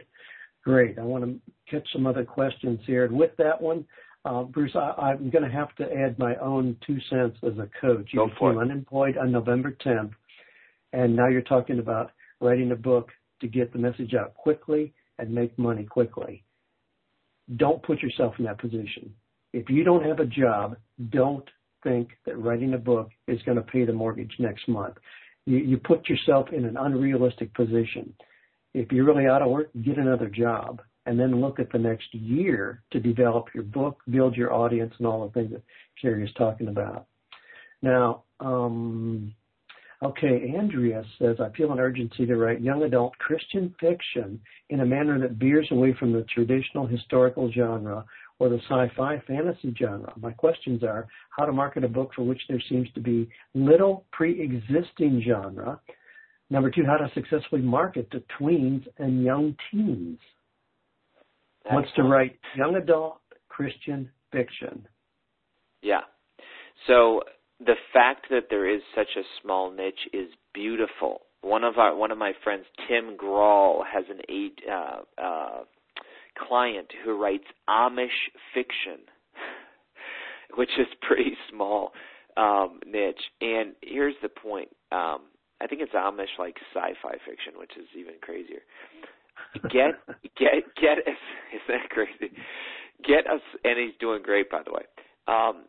great. I want to catch some other questions here. And with that one, uh, Bruce, I, am going to have to add my own two cents as a coach. You Go became unemployed on November 10th, and now you're talking about writing a book to get the message out quickly and make money quickly. Don't put yourself in that position. If you don't have a job, don't think that writing a book is going to pay the mortgage next month. You, you put yourself in an unrealistic position. If you're really out of work, get another job. and then look at the next year to develop your book, build your audience, and all the things that Kary is talking about. Now, um, okay, Andrea says, I feel an urgency to write young adult Christian fiction in a manner that veers away from the traditional historical genre or the sci-fi fantasy genre. My questions are how to market a book for which there seems to be little pre-existing genre. Number two, how to successfully market to tweens and young teens. Wants to write young adult Christian fiction. Yeah. So the fact that there is such a small niche is beautiful. One of our one of my friends, Tim Grahl, has an eight uh, uh, client who writes Amish fiction, [LAUGHS] which is pretty small um, niche. And here's the point: um, I think it's Amish like sci-fi fiction, which is even crazier. Get get get! [LAUGHS] Is that crazy? Get us, and he's doing great, by the way. Um,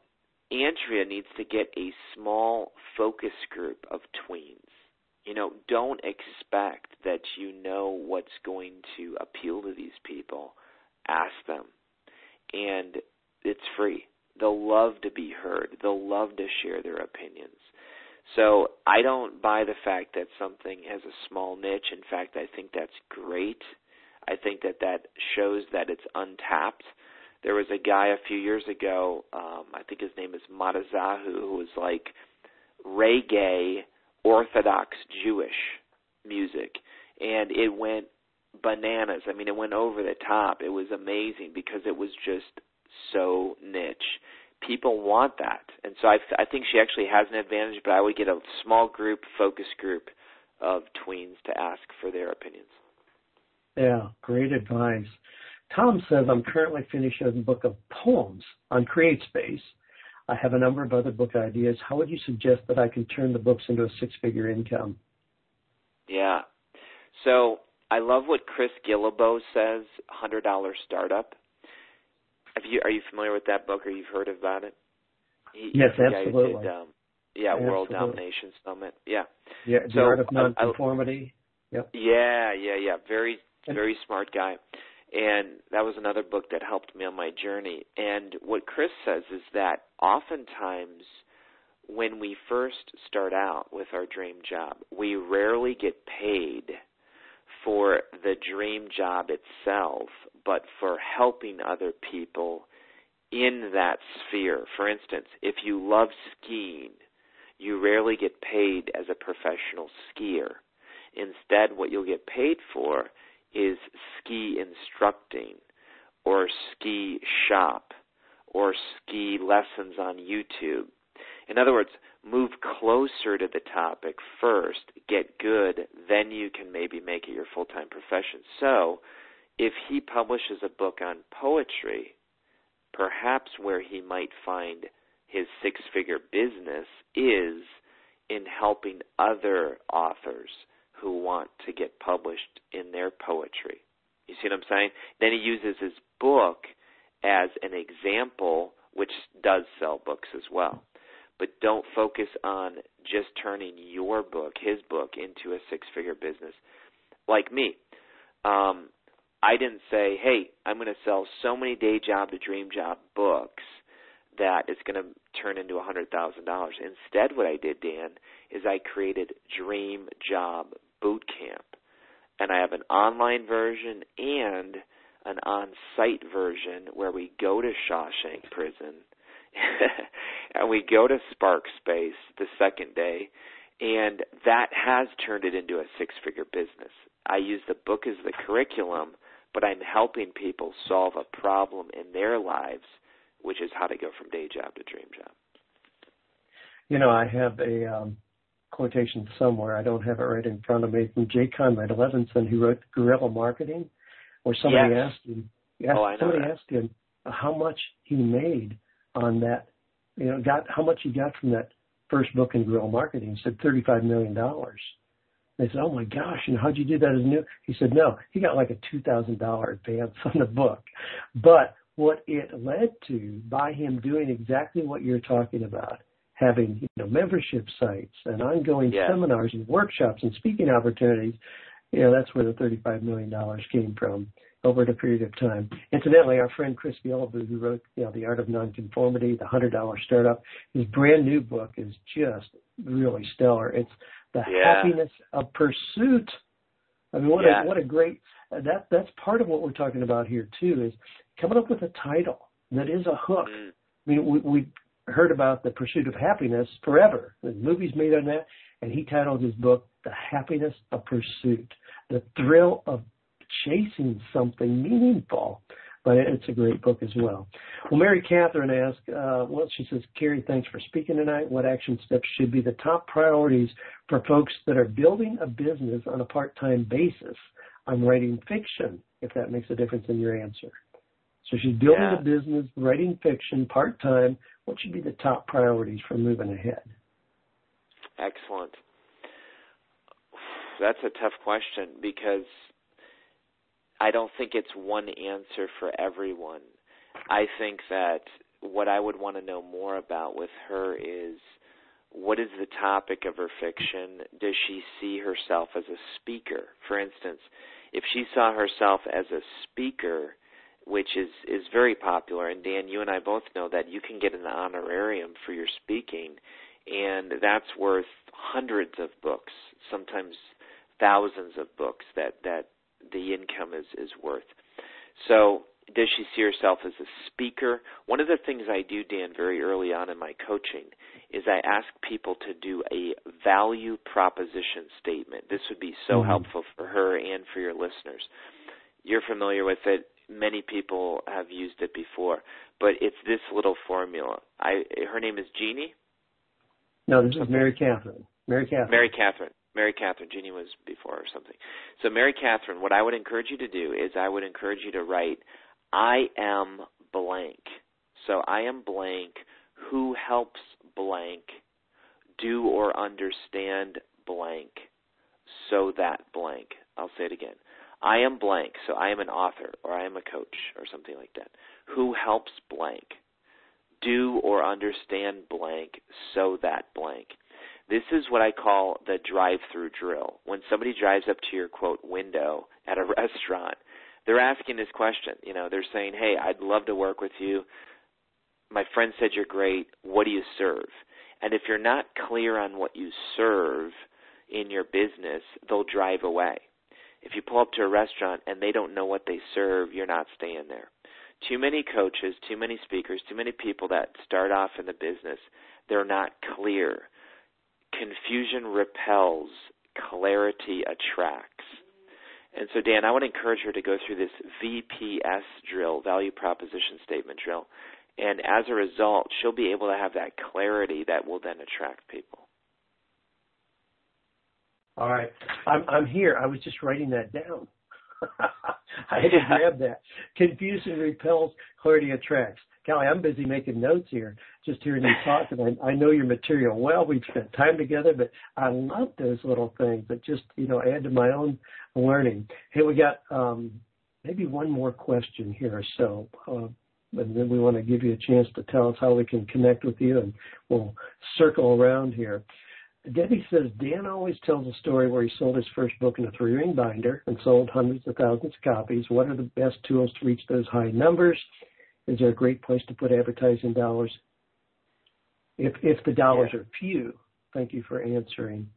Andrea needs to get a small focus group of tweens. You know, don't expect that you know what's going to appeal to these people. Ask them. And it's free. They'll love to be heard. They'll love to share their opinions. So I don't buy the fact that something has a small niche. In fact, I think that's great. I think that that shows that it's untapped there was a guy a few years ago, um, I think his name is Matisyahu, who was like reggae Orthodox Jewish music, and it went bananas. I mean, it went over the top. It was amazing because it was just so niche. People want that, and so I, I think she actually has an advantage. But I would get a small group, focus group of tweens to ask for their opinions. Yeah, great advice. Tom says, I'm currently finishing a book of poems on CreateSpace. I have a number of other book ideas. How would you suggest that I can turn the books into a six figure income? Yeah. So I love what Chris Guillebeau says, hundred dollar startup. Have you are you familiar with that book or you've heard about it? He, yes, absolutely. Did, um, yeah, absolutely. World Domination Summit. Yeah. Yeah, the so, art of nonconformity. Yep. Yeah, yeah, yeah. Very, very smart guy. And that was another book that helped me on my journey. And what Chris says is that oftentimes when we first start out with our dream job, we rarely get paid for the dream job itself, but for helping other people in that sphere. For instance, if you love skiing, you rarely get paid as a professional skier. Instead, what you'll get paid for is ski instructing or ski shop or ski lessons on YouTube. In other words, move closer to the topic first, get good, then you can maybe make it your full time profession. So, if he publishes a book on poetry, perhaps where he might find his six figure business is in helping other authors who want to get published in their poetry. You see what I'm saying? Then he uses his book as an example, which does sell books as well. But don't focus on just turning your book, his book, into a six figure business. Like me. Um, I didn't say, hey, I'm going to sell so many day job to dream job books that it's going to turn into a $100,000. Instead, what I did, Dan, is I created Dream Job boot camp. And I have an online version and an on site version where we go to Shawshank Prison [LAUGHS] and we go to Spark Space the second day. And that has turned it into a six figure business. I use the book as the curriculum, but I'm helping people solve a problem in their lives, which is how to go from day job to dream job. You know, I have a um, quotation somewhere. I don't have it right in front of me from Jay Conrad Levinson, who wrote Guerrilla Marketing, where somebody yes. asked him, asked, oh, somebody that. asked him how much he made on that, you know, got how much he got from that first book in guerrilla marketing. He said thirty-five million dollars. They said, "Oh my gosh! And how'd you do that as new?" He said, "No, he got like a two thousand dollar advance on the book." But what it led to by him doing exactly what you're talking about having you know membership sites and ongoing yeah. seminars and workshops and speaking opportunities, you know that's where the thirty-five million dollars came from. Over the period of time. Incidentally, our friend Chris Guillebeau, who wrote, you know, The Art of Nonconformity, The Hundred Dollar Startup, his brand new book is just really stellar. It's the yeah. happiness of pursuit. I mean, what yeah. a what a great that that's part of what we're talking about here too is coming up with a title that is a hook. Mm. I mean, we, we heard about the pursuit of happiness forever. The movies made on that, and he titled his book "The Happiness of Pursuit," the thrill of chasing something meaningful. But it's a great book as well. Well, Mary Catherine asked, uh, well, she says, Kary, thanks for speaking tonight. What action steps should be the top priorities for folks that are building a business on a part-time basis? I'm writing fiction, if that makes a difference in your answer. So she's building yeah. a business, writing fiction part-time. What should be the top priorities for moving ahead? Excellent. That's a tough question because I don't think it's one answer for everyone. I think that what I would want to know more about with her is what is the topic of her fiction? Does she see herself as a speaker? For instance, if she saw herself as a speaker, which is is very popular, and Dan, you and I both know that you can get an honorarium for your speaking, and that's worth hundreds of books, sometimes thousands of books that that the income is is worth. So does she see herself as a speaker? One of the things I do, Dan, very early on in my coaching is I ask people to do a value proposition statement. This would be so mm-hmm. helpful for her and for your listeners. You're familiar with it. Many people have used it before, but it's this little formula. I her name is Jeannie. No, this is Mary Catherine. Mary Catherine. Mary Catherine. Mary Catherine. Jeannie was before or something. So Mary Catherine, what I would encourage you to do is I would encourage you to write, I am blank. So I am blank who helps blank do or understand blank so that blank. I'll say it again. I am blank, so I am an author or I am a coach or something like that. Who helps blank do or understand blank so that blank. This is what I call the drive through drill. When somebody drives up to your quote window at a [LAUGHS] restaurant, they're asking this question. You know, they're saying, Hey, I'd love to work with you. My friend said you're great. What do you serve? And if you're not clear on what you serve in your business, they'll drive away. If you pull up to a restaurant and they don't know what they serve, you're not staying there. Too many coaches, too many speakers, too many people that start off in the business, they're not clear confusion repels, clarity attracts. And so, Dan, I would encourage her to go through this VPS drill, value proposition statement drill. And as a result, she'll be able to have that clarity that will then attract people. All right. I'm, I'm here. I was just writing that down. [LAUGHS] I had to [LAUGHS] grab that. Confusion repels, clarity attracts. Callie, I'm busy making notes here, just hearing you talk, and I, I know your material well. We've spent time together, but I love those little things that just, you know, add to my own learning. Hey, we got um, maybe one more question here or so. Uh, and then we want to give you a chance to tell us how we can connect with you, and we'll circle around here. Debbie says Dan always tells a story where he sold his first book in a three ring binder and sold hundreds of thousands of copies. What are the best tools to reach those high numbers? Is there a great place to put advertising dollars? If if the dollars are few, thank you for answering.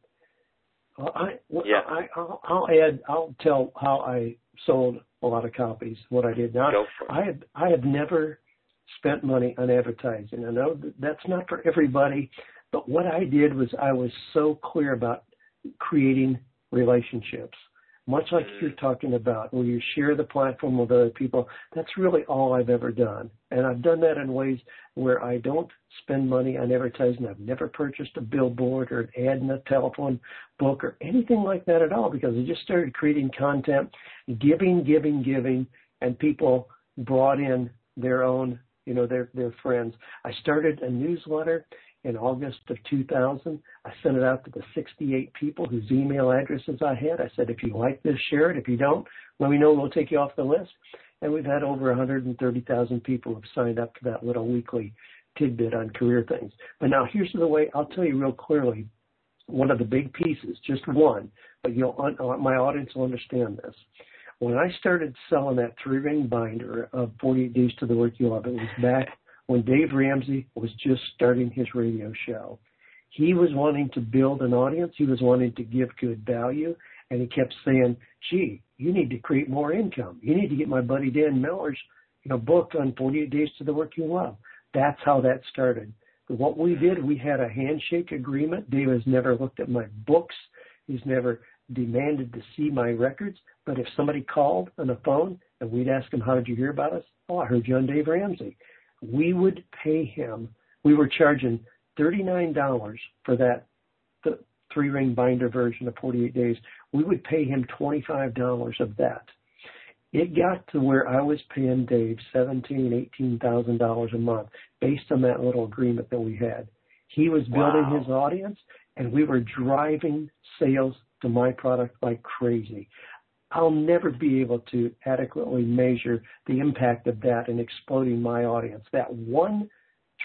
Well, I, well, yeah. I, I'll, I'll add. I'll tell how I sold a lot of copies. What I did. Go for it. I have I have never spent money on advertising. I know that's not for everybody, but what I did was I was so clear about creating relationships much like mm. you're talking about, where you share the platform with other people. That's really all I've ever done. And I've done that in ways where I don't spend money on advertising. I've never purchased a billboard or an ad in a telephone book or anything like that at all because I just started creating content, giving, giving, giving, and people brought in their own, you know, their, their friends. I started a newsletter in August of 2000. I sent it out to the 68 people whose email addresses I had. I said, if you like this, share it. If you don't, let me know. We'll take you off the list. And we've had over 130,000 people have signed up for that little weekly tidbit on career things. But now here's the way I'll tell you real clearly one of the big pieces, just one, but you'll, uh, my audience will understand this. When I started selling that three ring binder of 48 Days to the Work You Love, it was back when Dave Ramsey was just starting his radio show. He was wanting to build an audience. He was wanting to give good value. And he kept saying, gee, you need to create more income. You need to get my buddy Dan Miller's, you know, book on 48 Days to the Work You Love. That's how that started. What we did, we had a handshake agreement. Dave has never looked at my books. He's never demanded to see my records. But if somebody called on the phone and we'd ask him, how did you hear about us? Oh, I heard you on Dave Ramsey. We would pay him. We were charging $39 for that three ring binder version of 48 days. We would pay him $25 of that. It got to where I was paying Dave seventeen, eighteen thousand dollars a month based on that little agreement that we had. He was building wow. his audience and we were driving sales to my product like crazy. I'll never be able to adequately measure the impact of that in exploding my audience. That one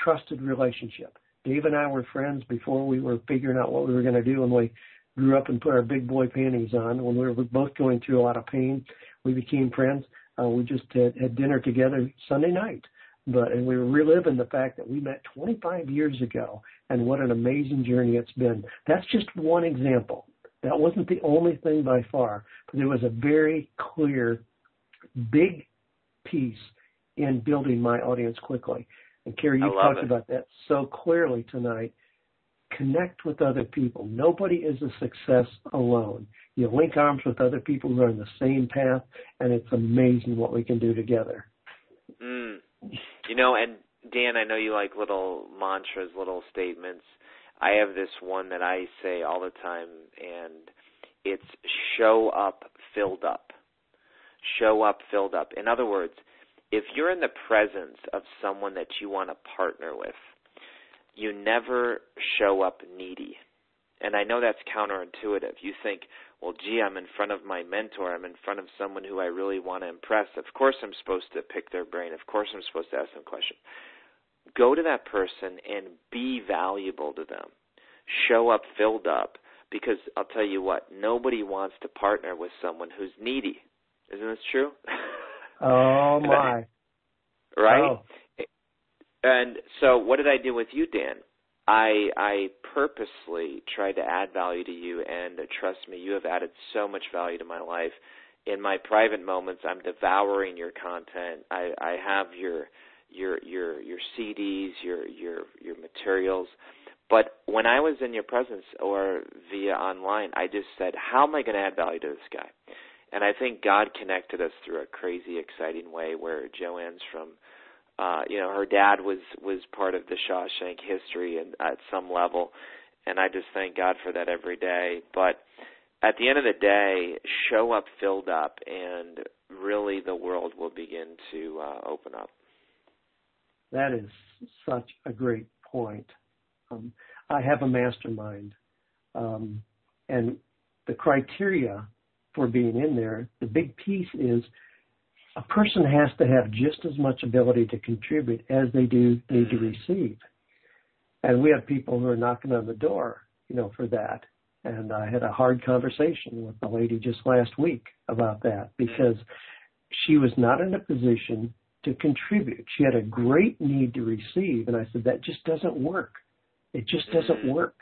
trusted relationship. Dave and I were friends before we were figuring out what we were going to do when we grew up and put our big boy panties on. When we were both going through a lot of pain, we became friends. Uh, we just had, had dinner together Sunday night. But and we were reliving the fact that we met 25 years ago and what an amazing journey it's been. That's just one example. That wasn't the only thing by far, but there was a very clear, big piece in building my audience quickly. And Kary, you talked it. about that so clearly tonight. Connect with other people. Nobody is a success alone. You link arms with other people who are on the same path, and it's amazing what we can do together. Mm. You know, and Dan, I know you like little mantras, little statements. I have this one that I say all the time, and it's show up filled up. Show up filled up. In other words, if you're in the presence of someone that you want to partner with, you never show up needy. And I know that's counterintuitive. You think, well, gee, I'm in front of my mentor. I'm in front of someone who I really want to impress. Of course, I'm supposed to pick their brain. Of course, I'm supposed to ask them questions go to that person and be valuable to them. Show up filled up because I'll tell you what, nobody wants to partner with someone who's needy. Isn't this true? [LAUGHS] Oh my. [LAUGHS] right? Oh. And so what did I do with you, Dan? I I purposely tried to add value to you and trust me, you have added so much value to my life. In my private moments, I'm devouring your content. I I have your your your your CDs, your your your materials. But when I was in your presence or via online, I just said, "How am I going to add value to this guy?" And I think God connected us through a crazy, exciting way. Where Joanne's from, uh, you know, her dad was was part of the Shawshank history and at some level, and I just thank God for that every day. But at the end of the day, show up filled up, and really the world will begin to uh, open up. That is such a great point. Um, I have a mastermind, um, and the criteria for being in there, the big piece is a person has to have just as much ability to contribute as they do need to receive. And we have people who are knocking on the door, you know, for that. And I had a hard conversation with the lady just last week about that because she was not in a position to contribute. She had a great need to receive, and I said that just doesn't work. It just doesn't work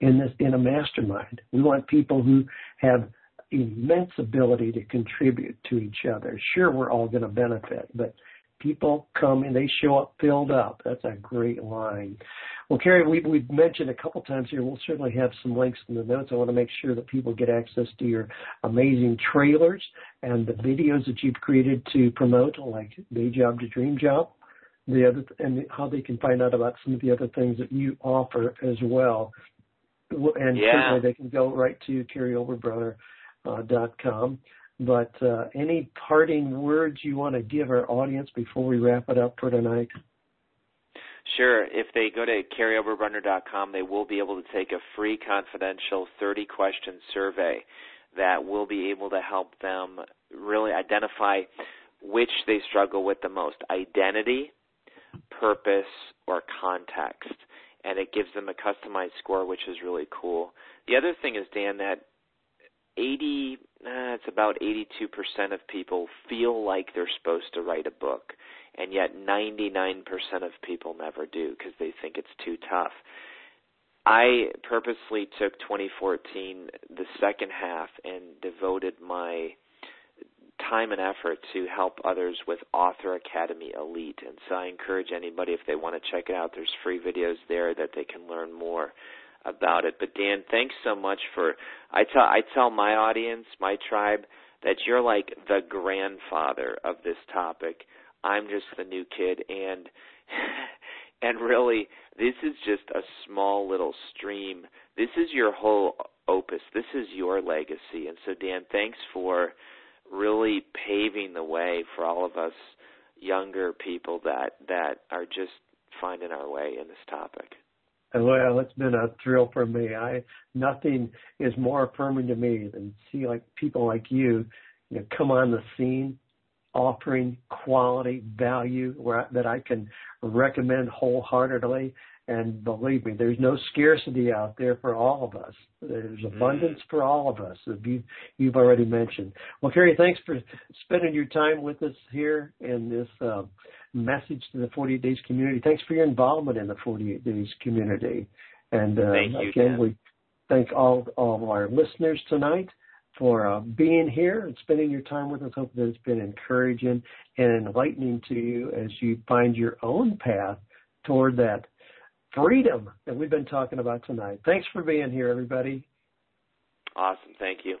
in this in a mastermind. We want people who have immense ability to contribute to each other. Sure, we're all going to benefit, but people come and they show up filled up. That's a great line. Well, Kary, we, we've mentioned a couple times here. We'll certainly have some links in the notes. I want to make sure that people get access to your amazing trailers and the videos that you've created to promote, like Day Job to Dream Job. The other and how they can find out about some of the other things that you offer as well. And Yeah. certainly they can go right to karyoberbrunner.com. Uh, But uh, any parting words you want to give our audience before we wrap it up for tonight? Sure. If they go to karyoberbrunner.com, they will be able to take a free confidential 30 question survey that will be able to help them really identify which they struggle with the most identity, purpose, or context. And it gives them a customized score, which is really cool. The other thing is, Dan, that 80 uh, it's about 82% of people feel like they're supposed to write a book and yet 99% of people never do because they think it's too tough. I purposely took 2014 the second half and devoted my time and effort to help others with Author Academy Elite. And so I encourage anybody if they want to check it out, there's free videos there that they can learn more about it. But Dan, thanks so much for I tell I tell my audience, my tribe, that you're like the grandfather of this topic. I'm just the new kid and [LAUGHS] and really this is just a small little stream. This is your whole opus. This is your legacy. And so Dan, thanks for really paving the way for all of us younger people that that are just finding our way in this topic. Well, it's been a thrill for me. I nothing is more affirming to me than see like people like you, you know, come on the scene, offering quality value where that I can recommend wholeheartedly. And believe me, there's no scarcity out there for all of us. There's mm-hmm. abundance for all of us, as you, you've already mentioned. Well, Kary, thanks for spending your time with us here in this uh, message to the 48 Days community. Thanks for your involvement in the 48 Days community. And uh, you, again, we thank all, all of our listeners tonight for uh, being here and spending your time with us. Hope that it's been encouraging and enlightening to you as you find your own path toward that freedom that we've been talking about tonight. Thanks for being here, everybody. Awesome. Thank you.